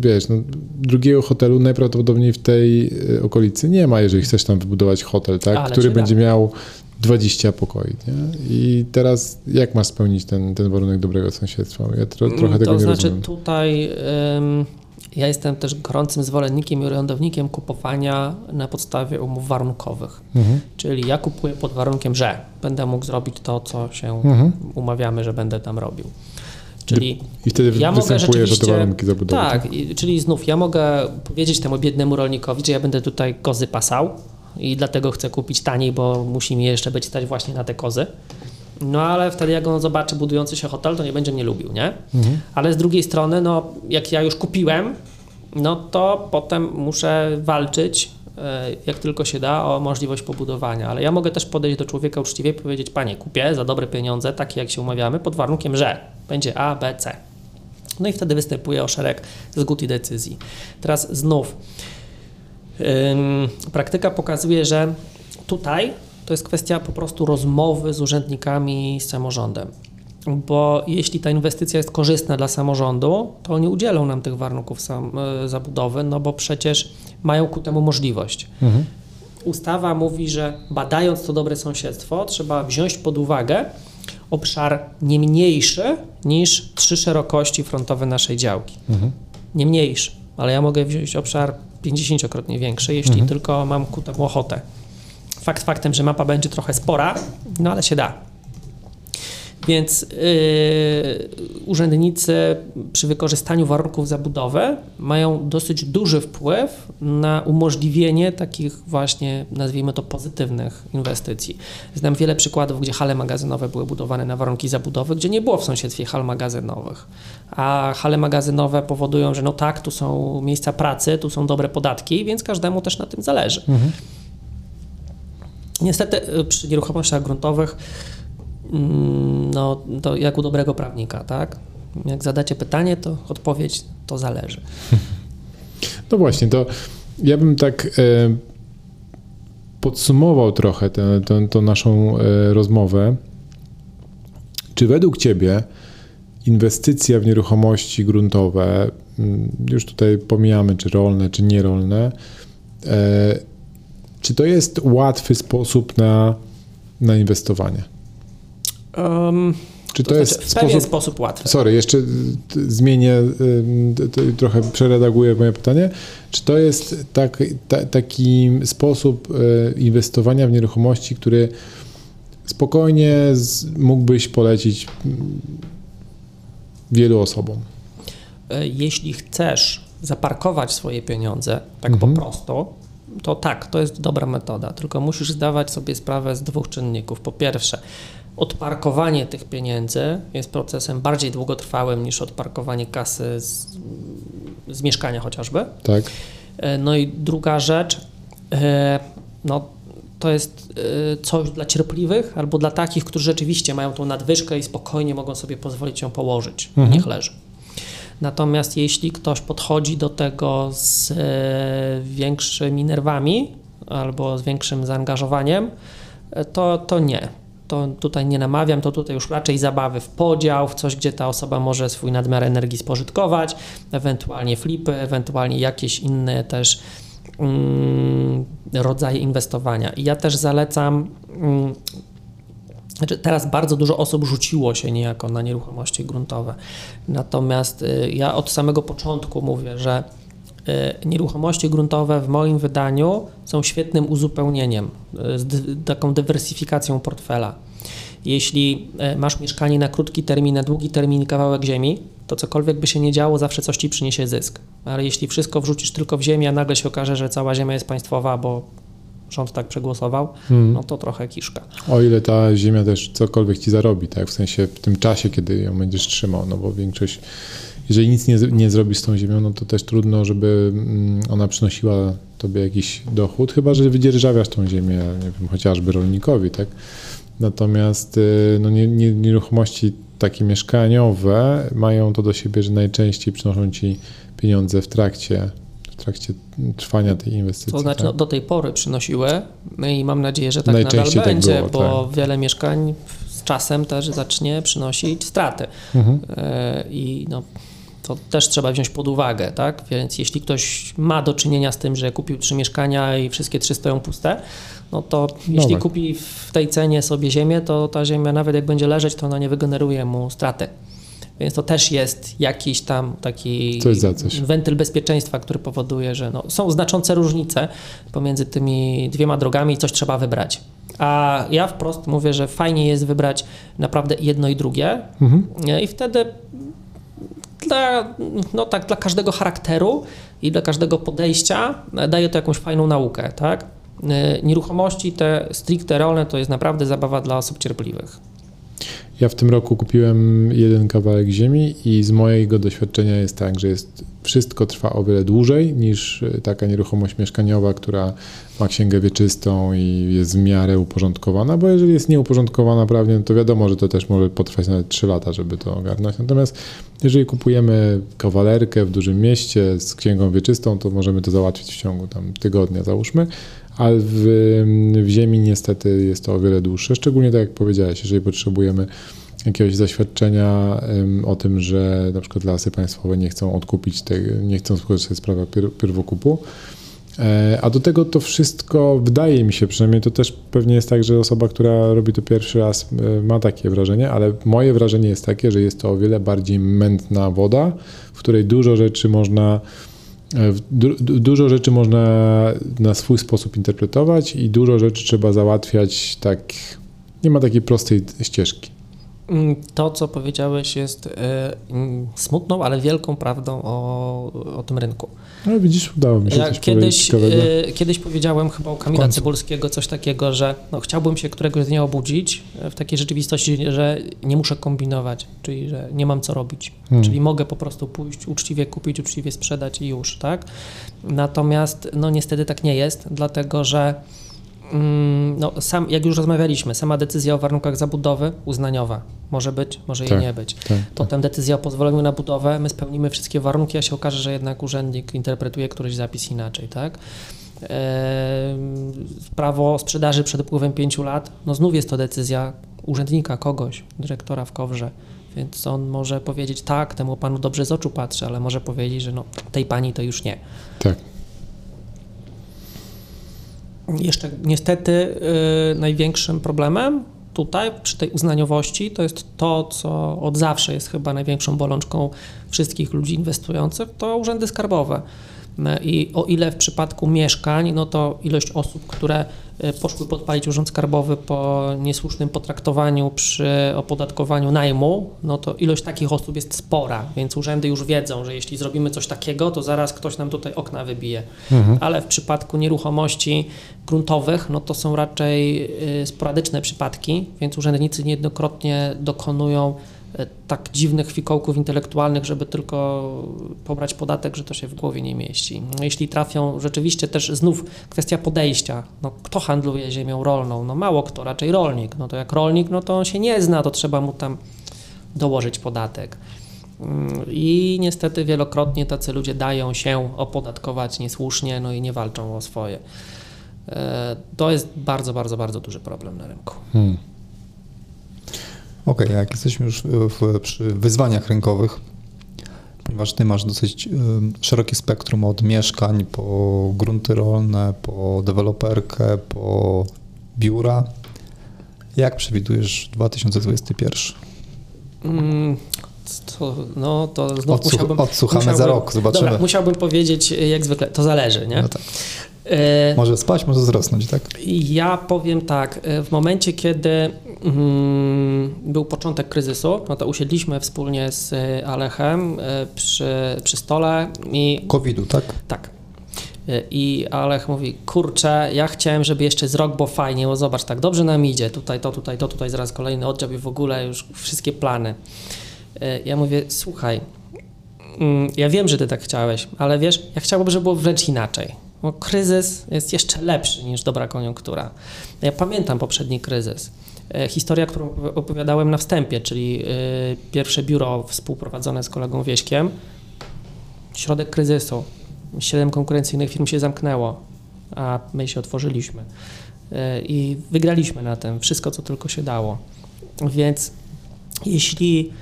wiesz, no, drugiego hotelu najprawdopodobniej w tej y, okolicy nie ma, jeżeli chcesz tam wybudować hotel, tak, który będzie miał 20 pokoi. Nie? I teraz jak masz spełnić ten, ten warunek dobrego sąsiedztwa? Ja tro, trochę to tego nie znaczy, rozumiem. tutaj ja jestem też gorącym zwolennikiem i orędownikiem kupowania na podstawie umów warunkowych. Mhm. Czyli ja kupuję pod warunkiem, że będę mógł zrobić to, co się mhm. umawiamy, że będę tam robił. Czyli I wtedy ja mogę rzeczywiście, te warunki zabudowy. Tak, tak? I, czyli znów ja mogę powiedzieć temu biednemu rolnikowi, że ja będę tutaj kozy pasał i dlatego chcę kupić taniej, bo musi mi jeszcze być stać właśnie na te kozy. No ale wtedy jak on zobaczy budujący się hotel, to nie będzie mnie lubił, nie? Mhm. Ale z drugiej strony, no jak ja już kupiłem, no to potem muszę walczyć, e, jak tylko się da, o możliwość pobudowania. Ale ja mogę też podejść do człowieka uczciwie i powiedzieć, panie, kupię za dobre pieniądze, takie jak się umawiamy, pod warunkiem, że będzie A, B, C. No i wtedy występuje o szereg zgód i decyzji. Teraz znów, praktyka pokazuje, że tutaj to jest kwestia po prostu rozmowy z urzędnikami, z samorządem. Bo jeśli ta inwestycja jest korzystna dla samorządu, to oni udzielą nam tych warunków sam, e, zabudowy, no bo przecież mają ku temu możliwość. Mhm. Ustawa mówi, że badając to dobre sąsiedztwo, trzeba wziąć pod uwagę obszar nie mniejszy niż trzy szerokości frontowe naszej działki. Mhm. Nie mniejszy, ale ja mogę wziąć obszar 50-krotnie większy, jeśli mhm. tylko mam ku temu ochotę. Fakt faktem, że mapa będzie trochę spora, no ale się da. Więc yy, urzędnicy przy wykorzystaniu warunków zabudowy mają dosyć duży wpływ na umożliwienie takich właśnie, nazwijmy to, pozytywnych inwestycji. Znam wiele przykładów, gdzie hale magazynowe były budowane na warunki zabudowy, gdzie nie było w sąsiedztwie hal magazynowych. A hale magazynowe powodują, że no tak, tu są miejsca pracy, tu są dobre podatki, więc każdemu też na tym zależy. Mhm. Niestety y, przy nieruchomościach gruntowych, mm, no to jak u dobrego prawnika, tak? Jak zadacie pytanie, to odpowiedź to zależy. No właśnie, to ja bym tak e, podsumował trochę tę, naszą e, rozmowę. Czy według Ciebie inwestycja w nieruchomości gruntowe, mm, już tutaj pomijamy, czy rolne, czy nierolne, e, czy to jest łatwy sposób na, na inwestowanie? Um, Czy to, to jest znaczy, w pewien sposób, łatwy? Sorry, jeszcze zmienię, trochę przeredaguję moje pytanie. Czy to jest tak, ta, taki sposób e, inwestowania w nieruchomości, który spokojnie mógłbyś polecić wielu osobom? E, jeśli chcesz zaparkować swoje pieniądze tak mhm. po prostu, to tak, to jest dobra metoda, tylko musisz zdawać sobie sprawę z dwóch czynników. Po pierwsze, odparkowanie tych pieniędzy jest procesem bardziej długotrwałym niż odparkowanie kasy z, z mieszkania chociażby. Tak. E, no i druga rzecz, e, no to jest e, coś dla cierpliwych albo dla takich, którzy rzeczywiście mają tą nadwyżkę i spokojnie mogą sobie pozwolić ją położyć. Mhm. Niech leży. Natomiast jeśli ktoś podchodzi do tego z e, większymi nerwami albo z większym zaangażowaniem, e, to, to nie. To tutaj nie namawiam, to tutaj już raczej zabawy w podział, w coś, gdzie ta osoba może swój nadmiar energii spożytkować, ewentualnie flipy, ewentualnie jakieś inne też mm, rodzaje inwestowania. I ja też zalecam mm, znaczy teraz bardzo dużo osób rzuciło się niejako na nieruchomości gruntowe. Natomiast y, ja od samego początku mówię, że y, nieruchomości gruntowe w moim wydaniu są świetnym uzupełnieniem, y, taką dywersyfikacją portfela. Jeśli masz mieszkanie na krótki termin, na długi termin kawałek ziemi, to cokolwiek by się nie działo, zawsze coś ci przyniesie zysk. Ale jeśli wszystko wrzucisz tylko w ziemię, a nagle się okaże, że cała ziemia jest państwowa, bo rząd tak przegłosował, hmm. no to trochę kiszka. O ile ta ziemia też cokolwiek ci zarobi, tak? W sensie w tym czasie, kiedy ją będziesz trzymał, no bo większość, jeżeli nic nie, nie zrobisz z tą ziemią, no to też trudno, żeby mm, ona przynosiła tobie jakiś dochód, chyba że wydzierżawiasz tą ziemię, nie wiem, chociażby rolnikowi, tak? Natomiast y, no, nie, nie, nieruchomości takie mieszkaniowe mają to do siebie, że najczęściej przynoszą ci pieniądze w trakcie trakcie trwania tej inwestycji. To znaczy tak? no, do tej pory przynosiły no i mam nadzieję, że tak nadal tak będzie, było, bo tak. wiele mieszkań z czasem też zacznie przynosić straty. Mhm. E, I no, to też trzeba wziąć pod uwagę, tak? Więc jeśli ktoś ma do czynienia z tym, że kupił trzy mieszkania i wszystkie trzy stoją puste, no to no jeśli tak. kupi w tej cenie sobie ziemię, to ta ziemia nawet jak będzie leżeć, to ona nie wygeneruje mu straty. Więc to też jest jakiś tam taki wentyl bezpieczeństwa, który powoduje, że no, są znaczące różnice pomiędzy tymi dwiema drogami i coś trzeba wybrać. A ja wprost mówię, że fajnie jest wybrać naprawdę jedno i drugie mhm. i wtedy dla, no tak, dla każdego charakteru i dla każdego podejścia daje to jakąś fajną naukę, tak? Nieruchomości te stricte rolne to jest naprawdę zabawa dla osób cierpliwych. Ja w tym roku kupiłem jeden kawałek ziemi i z mojego doświadczenia jest tak, że jest, wszystko trwa o wiele dłużej niż e, taka nieruchomość mieszkaniowa, która ma księgę wieczystą i jest w miarę uporządkowana, bo jeżeli jest nieuporządkowana prawnie, to wiadomo, że to też może potrwać nawet 3 lata, żeby to ogarnąć. Natomiast jeżeli kupujemy kawalerkę w dużym mieście z księgą wieczystą, to możemy to załatwić w ciągu tam tygodnia, załóżmy ale w, w ziemi niestety jest to o wiele dłuższe, szczególnie tak jak powiedziałeś, jeżeli potrzebujemy jakiegoś zaświadczenia um, o tym, że na przykład lasy państwowe nie chcą odkupić, nie chcą skorzystać z prawa pier, pierwokupu. E, a do tego to wszystko, wydaje mi się przynajmniej, to też pewnie jest tak, że osoba, która robi to pierwszy raz, e, ma takie wrażenie, ale moje wrażenie jest takie, że jest to o wiele bardziej mętna woda, w której dużo rzeczy można du dużo rzeczy można na swój sposób interpretować i dużo rzeczy trzeba załatwiać tak. Nie ma takiej prostej ścieżki. Mm, to, co powiedziałeś, jest e, mm, smutną, ale wielką prawdą o, o tym rynku. No widzisz, udało mi się ja kiedyś, e, kiedyś powiedziałem chyba u Kamila Cybulskiego coś takiego, że no, chciałbym się któregoś dnia obudzić w takiej rzeczywistości, że nie muszę kombinować, czyli że nie mam co robić. Hmm. Czyli mogę po prostu pójść, uczciwie kupić, uczciwie sprzedać i już, tak? Natomiast no niestety tak nie jest, dlatego że no, sam, jak już rozmawialiśmy, sama decyzja o warunkach zabudowy uznaniowa może być, może tak, jej nie być. Tak, Potem tak. decyzja o pozwoleniu na budowę, my spełnimy wszystkie warunki, a się okaże, że jednak urzędnik interpretuje któryś zapis inaczej, tak? prawo sprzedaży przed upływem pięciu lat, no znów jest to decyzja urzędnika, kogoś, dyrektora w Kowrze, więc on może powiedzieć tak, temu panu dobrze z oczu patrzy, ale może powiedzieć, że no, tej pani to już nie. Tak. Jeszcze niestety yy, największym problemem tutaj przy tej uznaniowości to jest to, co od zawsze jest chyba największą bolączką wszystkich ludzi inwestujących, to urzędy skarbowe. I o ile w przypadku mieszkań, no to ilość osób, które e, poszły podpalić urząd skarbowy po niesłusznym potraktowaniu przy opodatkowaniu najmu, no to ilość takich osób jest spora, więc urzędy już wiedzą, że jeśli zrobimy coś takiego, to zaraz ktoś nam tutaj okna wybije. Mhm. Ale w przypadku nieruchomości gruntowych, no to są raczej e, sporadyczne przypadki, więc urzędnicy niejednokrotnie dokonują E, tak dziwnych fikołków intelektualnych, żeby tylko pobrać podatek, że to się w głowie nie mieści. No, jeśli trafią, rzeczywiście też znów kwestia podejścia, no, kto handluje ziemią rolną? No mało kto, raczej rolnik. No to jak rolnik, no to on się nie zna, to trzeba mu tam dołożyć podatek. Mm, I niestety wielokrotnie tacy ludzie dają się opodatkować niesłusznie, no i nie walczą o swoje. E, to jest bardzo, bardzo, bardzo duży problem na rynku. Hmm. Okej, okay, jak jesteśmy już w, przy wyzwaniach rynkowych, ponieważ ty masz dosyć szerokie spektrum od mieszkań po grunty rolne, po deweloperkę, po biura. Jak przewidujesz 2021? Mm, to, no to znów Odsłuch, musiałbym... Odsłuchamy musiałbym, za rok, zobaczymy. Dobra, musiałbym powiedzieć jak zwykle, to zależy, nie? No tak. E, może spać, może wzrosnąć, tak? Ja powiem tak, e, w momencie, kiedy mm, był początek kryzysu, no to usiedliśmy wspólnie z Alechem e, przy, przy stole i... COVID-u, tak? Tak. I Alech mówi, kurczę, ja chciałem, żeby jeszcze z rok było fajnie, bo zobacz, tak dobrze nam idzie, tutaj to, tutaj to, tutaj zaraz kolejny oddział i w ogóle już wszystkie plany. Ja mówię, słuchaj, mm, ja wiem, że ty tak chciałeś, ale wiesz, ja chciałbym, żeby było wręcz inaczej bo kryzys jest jeszcze lepszy niż dobra koniunktura. Ja pamiętam poprzedni kryzys. E, historia, którą opowiadałem na wstępie, czyli e, pierwsze biuro współprowadzone z kolegą Wieśkiem, środek kryzysu, siedem konkurencyjnych firm się zamknęło, a my się otworzyliśmy e, i wygraliśmy na tym wszystko, co tylko się dało. Więc jeśli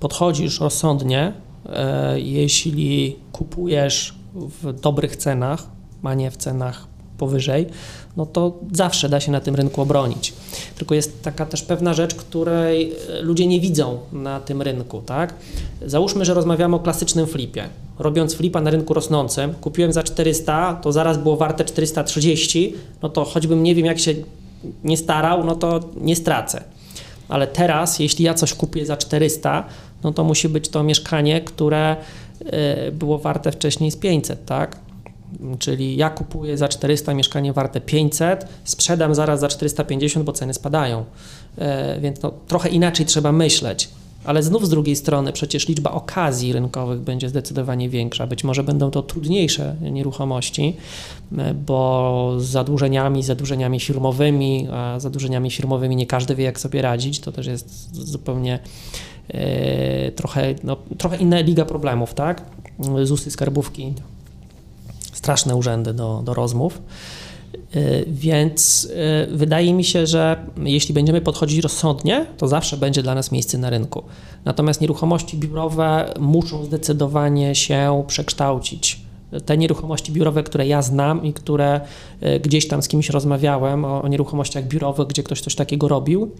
podchodzisz rozsądnie, jeśli kupujesz w dobrych cenach, a nie w cenach powyżej, no to zawsze da się na tym rynku obronić. Tylko jest taka też pewna rzecz, której e, ludzie nie widzą na tym rynku, tak? Załóżmy, że rozmawiamy o klasycznym flipie. Robiąc flipa na rynku rosnącym, kupiłem za 400, to zaraz było warte 430, no to choćbym nie wiem jak się nie starał, no to nie stracę. Ale teraz, jeśli ja coś kupię za 400, no to musi być to mieszkanie, które było warte wcześniej z 500, tak? Czyli ja kupuję za 400 mieszkanie warte 500, sprzedam zaraz za 450, bo ceny spadają. E, więc no, trochę inaczej trzeba myśleć. Ale znów z drugiej strony przecież liczba okazji rynkowych będzie zdecydowanie większa. Być może będą to trudniejsze nieruchomości, e, bo z zadłużeniami, zadłużeniami firmowymi, a zadłużeniami firmowymi nie każdy wie, jak sobie radzić. To też jest zupełnie trochę, no, trochę inna liga problemów, tak? ZUSy, skarbówki, straszne urzędy do, do rozmów. E, więc e, wydaje mi się, że jeśli będziemy podchodzić rozsądnie, to zawsze będzie dla nas miejsce na rynku. Natomiast nieruchomości biurowe muszą zdecydowanie się przekształcić. Te nieruchomości biurowe, które ja znam i które gdzieś tam z kimś rozmawiałem o, o nieruchomościach biurowych, gdzie ktoś coś takiego robił,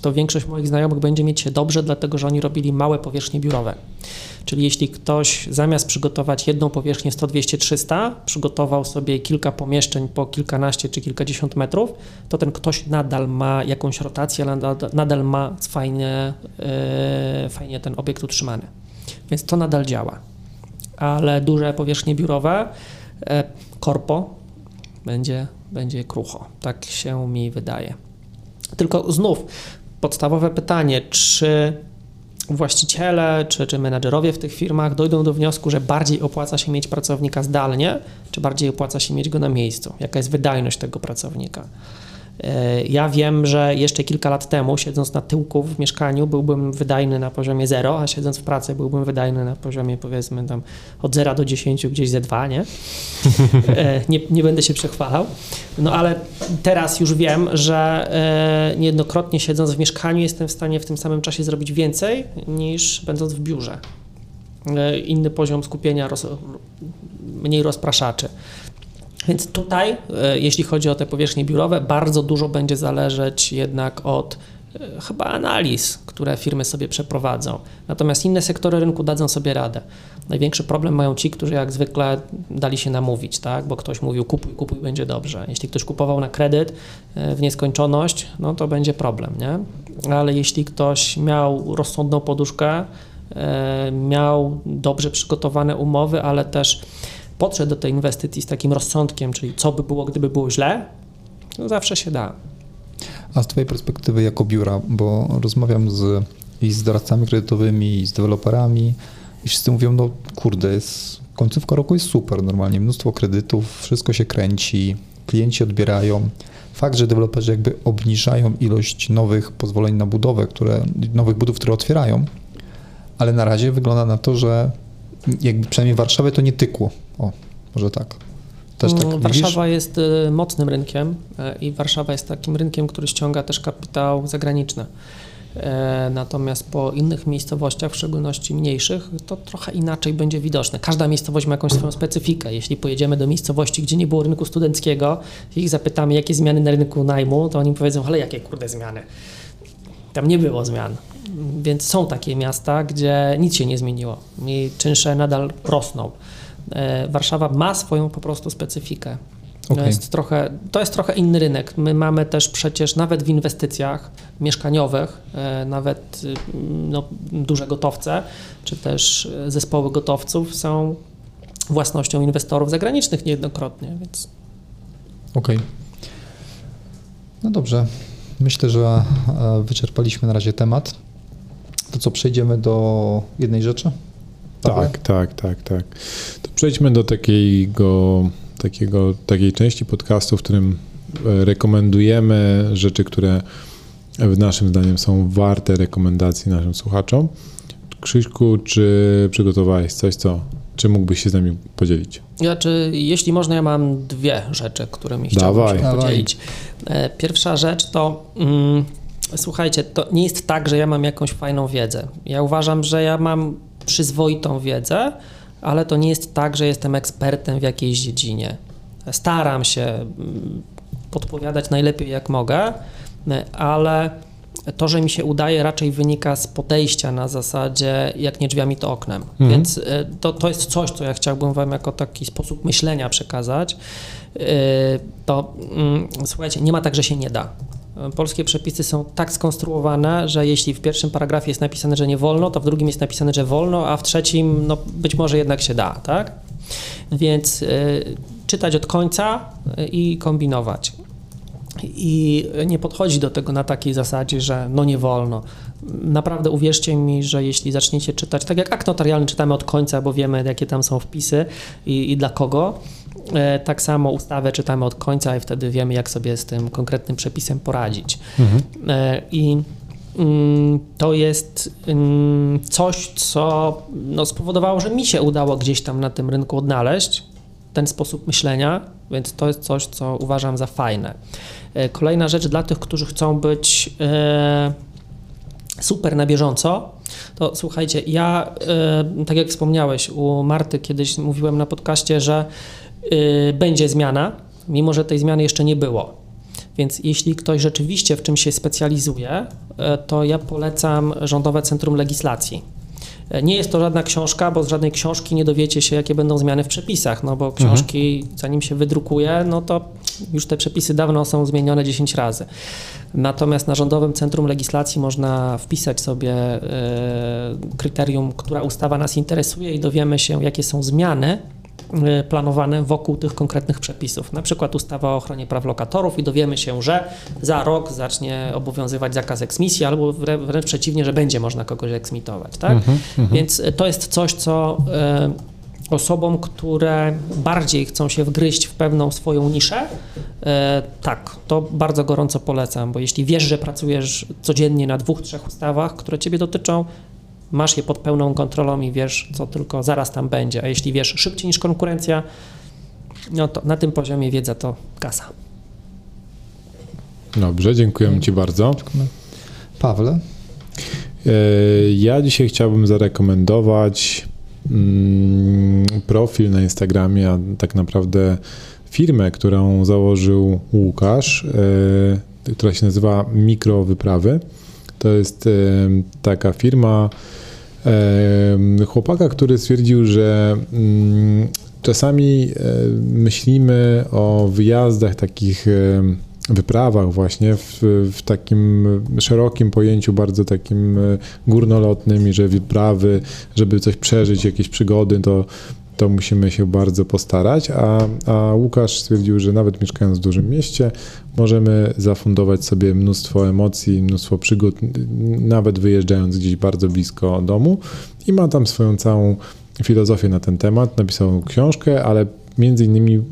to większość moich znajomych będzie mieć się dobrze, dlatego że oni robili małe powierzchnie biurowe. Czyli jeśli ktoś zamiast przygotować jedną powierzchnię 100, 200, 300, przygotował sobie kilka pomieszczeń po kilkanaście czy kilkadziesiąt metrów, to ten ktoś nadal ma jakąś rotację, nadal, ma fajnie, yy, fajnie ten obiekt utrzymany. Więc to nadal działa. Ale duże powierzchnie biurowe, yy, korpo, będzie, będzie krucho. Tak się mi wydaje. Tylko znów podstawowe pytanie, czy właściciele czy, czy menedżerowie w tych firmach dojdą do wniosku, że bardziej opłaca się mieć pracownika zdalnie, czy bardziej opłaca się mieć go na miejscu? Jaka jest wydajność tego pracownika? E, ja wiem, że jeszcze kilka lat temu, siedząc na tyłku w mieszkaniu, byłbym wydajny na poziomie 0, a siedząc w pracy byłbym wydajny na poziomie powiedzmy tam od 0 do 10, gdzieś ze 2, nie? E, nie? Nie będę się przechwalał. No ale teraz już wiem, że e, niejednokrotnie siedząc w mieszkaniu jestem w stanie w tym samym czasie zrobić więcej niż będąc w biurze. Inny poziom skupienia, roz, mniej rozpraszaczy. Więc tutaj, e, jeśli chodzi o te powierzchnie biurowe, bardzo dużo będzie zależeć jednak od e, chyba analiz, które firmy sobie przeprowadzą. Natomiast inne sektory rynku dadzą sobie radę. Największy problem mają ci, którzy jak zwykle dali się namówić, tak? bo ktoś mówił kupuj, kupuj, będzie dobrze. Jeśli ktoś kupował na kredyt e, w nieskończoność, no to będzie problem, nie? Ale jeśli ktoś miał rozsądną poduszkę, miał dobrze przygotowane umowy, ale też podszedł do tej inwestycji z takim rozsądkiem, czyli co by było, gdyby było źle, no zawsze się da. A z Twojej perspektywy jako biura, bo rozmawiam z, i z doradcami kredytowymi, i z deweloperami, i wszyscy mówią, no kurde, jest, końcówka roku jest super, normalnie mnóstwo kredytów, wszystko się kręci, klienci odbierają. Fakt, że deweloperzy jakby obniżają ilość nowych pozwoleń na budowę, które, nowych budów, które otwierają, ale na razie wygląda na to, że jakby przynajmniej Warszawę to nie tykło. O, może tak. Też tak mm, Warszawa widzisz? jest y, mocnym rynkiem y, i Warszawa jest takim rynkiem, który ściąga też kapitał zagraniczny. E, natomiast po innych miejscowościach, w szczególności mniejszych, to trochę inaczej będzie widoczne. Każda miejscowość ma jakąś swoją specyfikę. Jeśli pojedziemy do miejscowości, gdzie nie było rynku studenckiego i ich zapytamy, jakie zmiany na rynku najmu, to oni powiedzą, ale jakie kurde zmiany? Tam nie było zmian. Więc są takie miasta, gdzie nic się nie zmieniło i czynsze nadal rosną. E, Warszawa ma swoją po prostu specyfikę. Okay. To, jest trochę, to jest trochę inny rynek. My mamy też przecież nawet w inwestycjach mieszkaniowych, e, nawet y, no, duże gotowce, czy też zespoły gotowców są własnością inwestorów zagranicznych niejednokrotnie, więc... Okej. Okay. No dobrze. Myślę, że wyczerpaliśmy na razie temat. To co, przejdziemy do jednej rzeczy? Tak, tak, tak, tak. To przejdźmy do takiego, takiego, takiej części podcastu, w którym e, rekomendujemy rzeczy, które w naszym zdaniem są warte rekomendacji naszym słuchaczom. Krzyśku, czy przygotowałeś coś, co, czy mógłbyś się z nami podzielić? Ja, czy, jeśli można, ja mam dwie rzeczy, którymi chciałbym Dawaj. się podzielić. E, pierwsza rzecz to... Mm, Słuchajcie, to nie jest tak, że ja mam jakąś fajną wiedzę. Ja uważam, że ja mam przyzwoitą wiedzę, ale to nie jest tak, że jestem ekspertem w jakiejś dziedzinie. Staram się mm, podpowiadać najlepiej jak mogę, ale to, że mi się udaje, raczej wynika z podejścia na zasadzie jak nie drzwiami, to oknem. Mhm. Więc e, to, to jest coś, co ja chciałbym Wam jako taki sposób myślenia przekazać. E, to mm, słuchajcie, nie ma tak, że się nie da polskie przepisy są tak skonstruowane, że jeśli w pierwszym paragrafie jest napisane, że nie wolno, to w drugim jest napisane, że wolno, a w trzecim no, być może jednak się da, tak? Więc y, czytać od końca i kombinować. I nie podchodzi do tego na takiej zasadzie, że no nie wolno. Naprawdę uwierzcie mi, że jeśli zaczniecie czytać, tak jak akt notarialny czytamy od końca, bo wiemy, jakie tam są wpisy i, i dla kogo, E, tak samo ustawę czytamy od końca i wtedy wiemy, jak sobie z tym konkretnym przepisem poradzić. Mhm. E, I mm, to jest mm, coś, co no, spowodowało, że mi się udało gdzieś tam na tym rynku odnaleźć ten sposób myślenia, więc to jest coś, co uważam za fajne. E, kolejna rzecz dla tych, którzy chcą być super na bieżąco, to słuchajcie, ja, tak jak wspomniałeś, u Marty kiedyś mówiłem na podcaście, że będzie zmiana, mimo że tej zmiany jeszcze nie było. Więc jeśli ktoś rzeczywiście w czymś się specjalizuje, to ja polecam Rządowe Centrum Legislacji. Y, nie jest to żadna książka, bo z żadnej książki nie dowiecie się, jakie będą zmiany w przepisach, no bo mhm. książki, mhm. zanim się wydrukuje, no to już te przepisy dawno są zmienione 10 razy. Natomiast na Rządowym Centrum Legislacji można wpisać sobie kryterium, która ustawa nas interesuje i dowiemy się, jakie są zmiany Y, planowane wokół tych konkretnych przepisów. Na przykład ustawa o ochronie praw lokatorów i dowiemy się, że za rok zacznie obowiązywać zakaz eksmisji, albo wręcz przeciwnie, że będzie można kogoś eksmitować. Tak? Mhm, mhm. Więc to jest coś, co y, osobom, które bardziej chcą się wgryźć w pewną swoją niszę, y, tak, to bardzo gorąco polecam, bo jeśli wiesz, że pracujesz codziennie na dwóch, trzech ustawach, które ciebie dotyczą, masz je pod pełną kontrolą i wiesz, co tylko zaraz tam będzie. A jeśli wiesz szybciej niż konkurencja, no to na tym poziomie wiedza to kasa. Dobrze, dziękujemy Ci bardzo. Pawle? E, ja dzisiaj chciałbym zarekomendować mm, profil na Instagramie, a tak naprawdę firmę, którą założył Łukasz, e, która się nazywa Mikrowyprawy. To jest taka firma chłopaka, który stwierdził, że mm, czasami myślimy o wyjazdach takich wyprawach właśnie w, w, takim szerokim pojęciu, bardzo takim górnolotnym i że wyprawy, żeby coś przeżyć, jakieś przygody, to to musimy się bardzo postarać, a, a Łukasz stwierdził, że nawet mieszkając w dużym mieście, możemy zafundować sobie mnóstwo emocji, mnóstwo przygód, nawet wyjeżdżając gdzieś bardzo blisko domu. I ma tam swoją całą filozofię na ten temat, napisał książkę, ale między innymi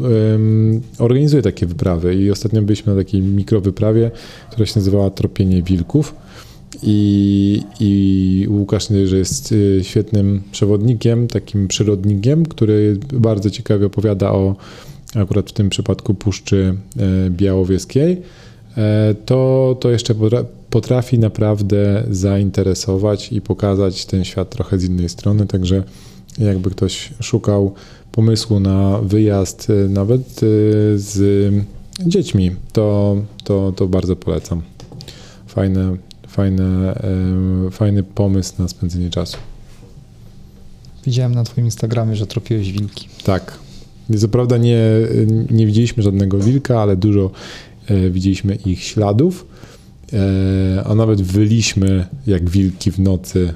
organizuje takie wyprawy. I ostatnio byliśmy na takiej mikrowyprawie, która się nazywała Tropienie Wilków i, i Łukasz że jest y, świetnym przewodnikiem, takim przyrodnikiem, który bardzo ciekawie opowiada o akurat w tym przypadku Puszczy e, Białowieskiej, e, to, to jeszcze potrafi naprawdę zainteresować i pokazać ten świat trochę z innej strony. Także jakby ktoś szukał pomysłu na wyjazd, e, nawet z dziećmi, to, to, to bardzo polecam. Fajne, fajne, fajny pomysł na spędzenie czasu. Widziałem na Twoim Instagramie, że tropiłeś wilki. Tak, co prawda nie, nie widzieliśmy żadnego wilka, ale dużo e, widzieliśmy ich śladów, e, a nawet wyliśmy jak wilki w nocy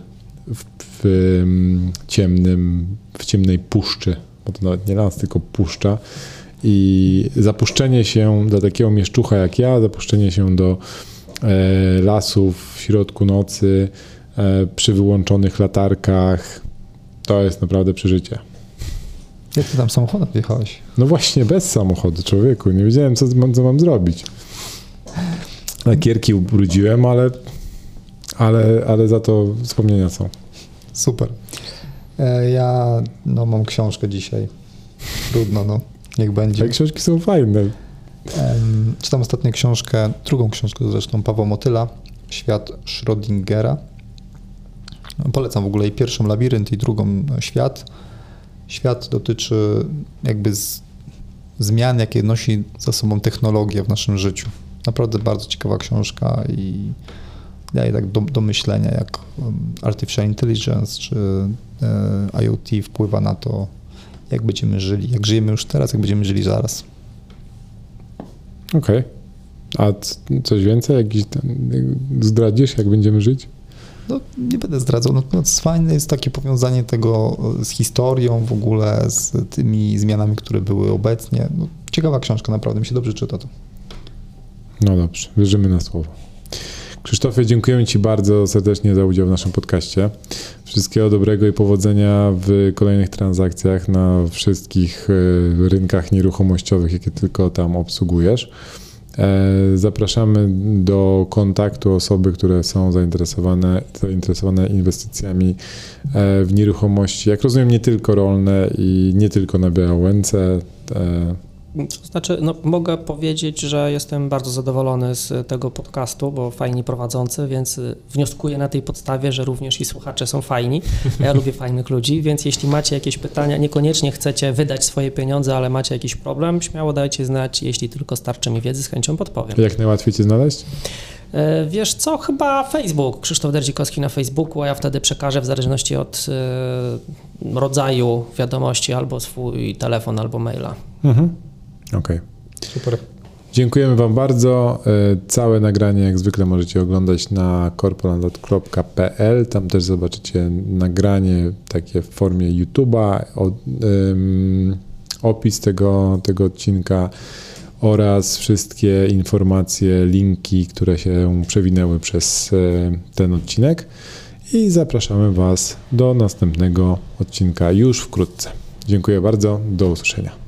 w, w ciemnym, w ciemnej puszczy, bo to nawet nie las, tylko puszcza. I zapuszczenie się do takiego mieszczucha jak ja, zapuszczenie się do lasów w środku nocy e, przy wyłączonych latarkach, to jest naprawdę przeżycie. Jak ty tam samochodem wjechałeś? No właśnie, bez samochodu, człowieku. Nie wiedziałem, co, co mam zrobić. Lakierki ubrudziłem, ale, ale, ale za to wspomnienia są. Super. E, ja no, mam książkę dzisiaj. Trudno, no. Niech będzie. Te książki są fajne. Czytam ostatnio książkę, drugą książkę zresztą Pawła Motyla, Świat Schrödingera. Polecam w ogóle i pierwszą Labirynt, i drugą Świat świat dotyczy jakby zmian, jakie nosi za sobą technologia w naszym życiu. Naprawdę bardzo ciekawa książka i daje tak do, do myślenia, jak artificial intelligence czy e, IoT wpływa na to, jak będziemy żyli, jak żyjemy już teraz, jak będziemy żyli zaraz. Okej. Okay. A coś więcej? Jakiś zdradzisz, jak będziemy żyć? no, nie będę zdradzał, no, no fajne jest takie powiązanie tego e, z historią w ogóle, z tymi zmianami, które były obecnie. No, ciekawa książka, naprawdę mi się dobrze czyta to. No dobrze, wierzymy na słowo. Krzysztofie, dziękujemy Ci bardzo serdecznie za udział w naszym podcaście. Wszystkiego dobrego i powodzenia w kolejnych transakcjach na wszystkich e, rynkach nieruchomościowych, jakie tylko tam obsługujesz. E, zapraszamy do kontaktu osoby, które są zainteresowane, zainteresowane inwestycjami e, w nieruchomości. Jak rozumiem, nie tylko rolne i nie tylko na Białęce. E, to znaczy, no, mogę powiedzieć, że jestem bardzo zadowolony z tego podcastu, bo fajni prowadzący, więc wnioskuję na tej podstawie, że również i słuchacze są fajni. Ja lubię fajnych ludzi, więc jeśli macie jakieś pytania, niekoniecznie chcecie wydać swoje pieniądze, ale macie jakiś problem, śmiało dajcie znać, jeśli tylko starczy mi wiedzy, z chęcią podpowiem. Jak najłatwiej Cię znaleźć? E, wiesz co, chyba Facebook, Krzysztof Derdzikowski na Facebooku, a ja wtedy przekażę w zależności od y, rodzaju wiadomości albo swój telefon, albo maila. Mhm. Okej. Okay. Super. Dziękujemy Wam bardzo. E, całe nagranie jak zwykle możecie oglądać na corpoland.pl. Tam też zobaczycie nagranie takie w formie YouTube'a, opis tego, tego odcinka oraz wszystkie informacje, linki, które się przewinęły przez e, ten odcinek. I zapraszamy Was do następnego odcinka już wkrótce. Dziękuję bardzo. Do usłyszenia.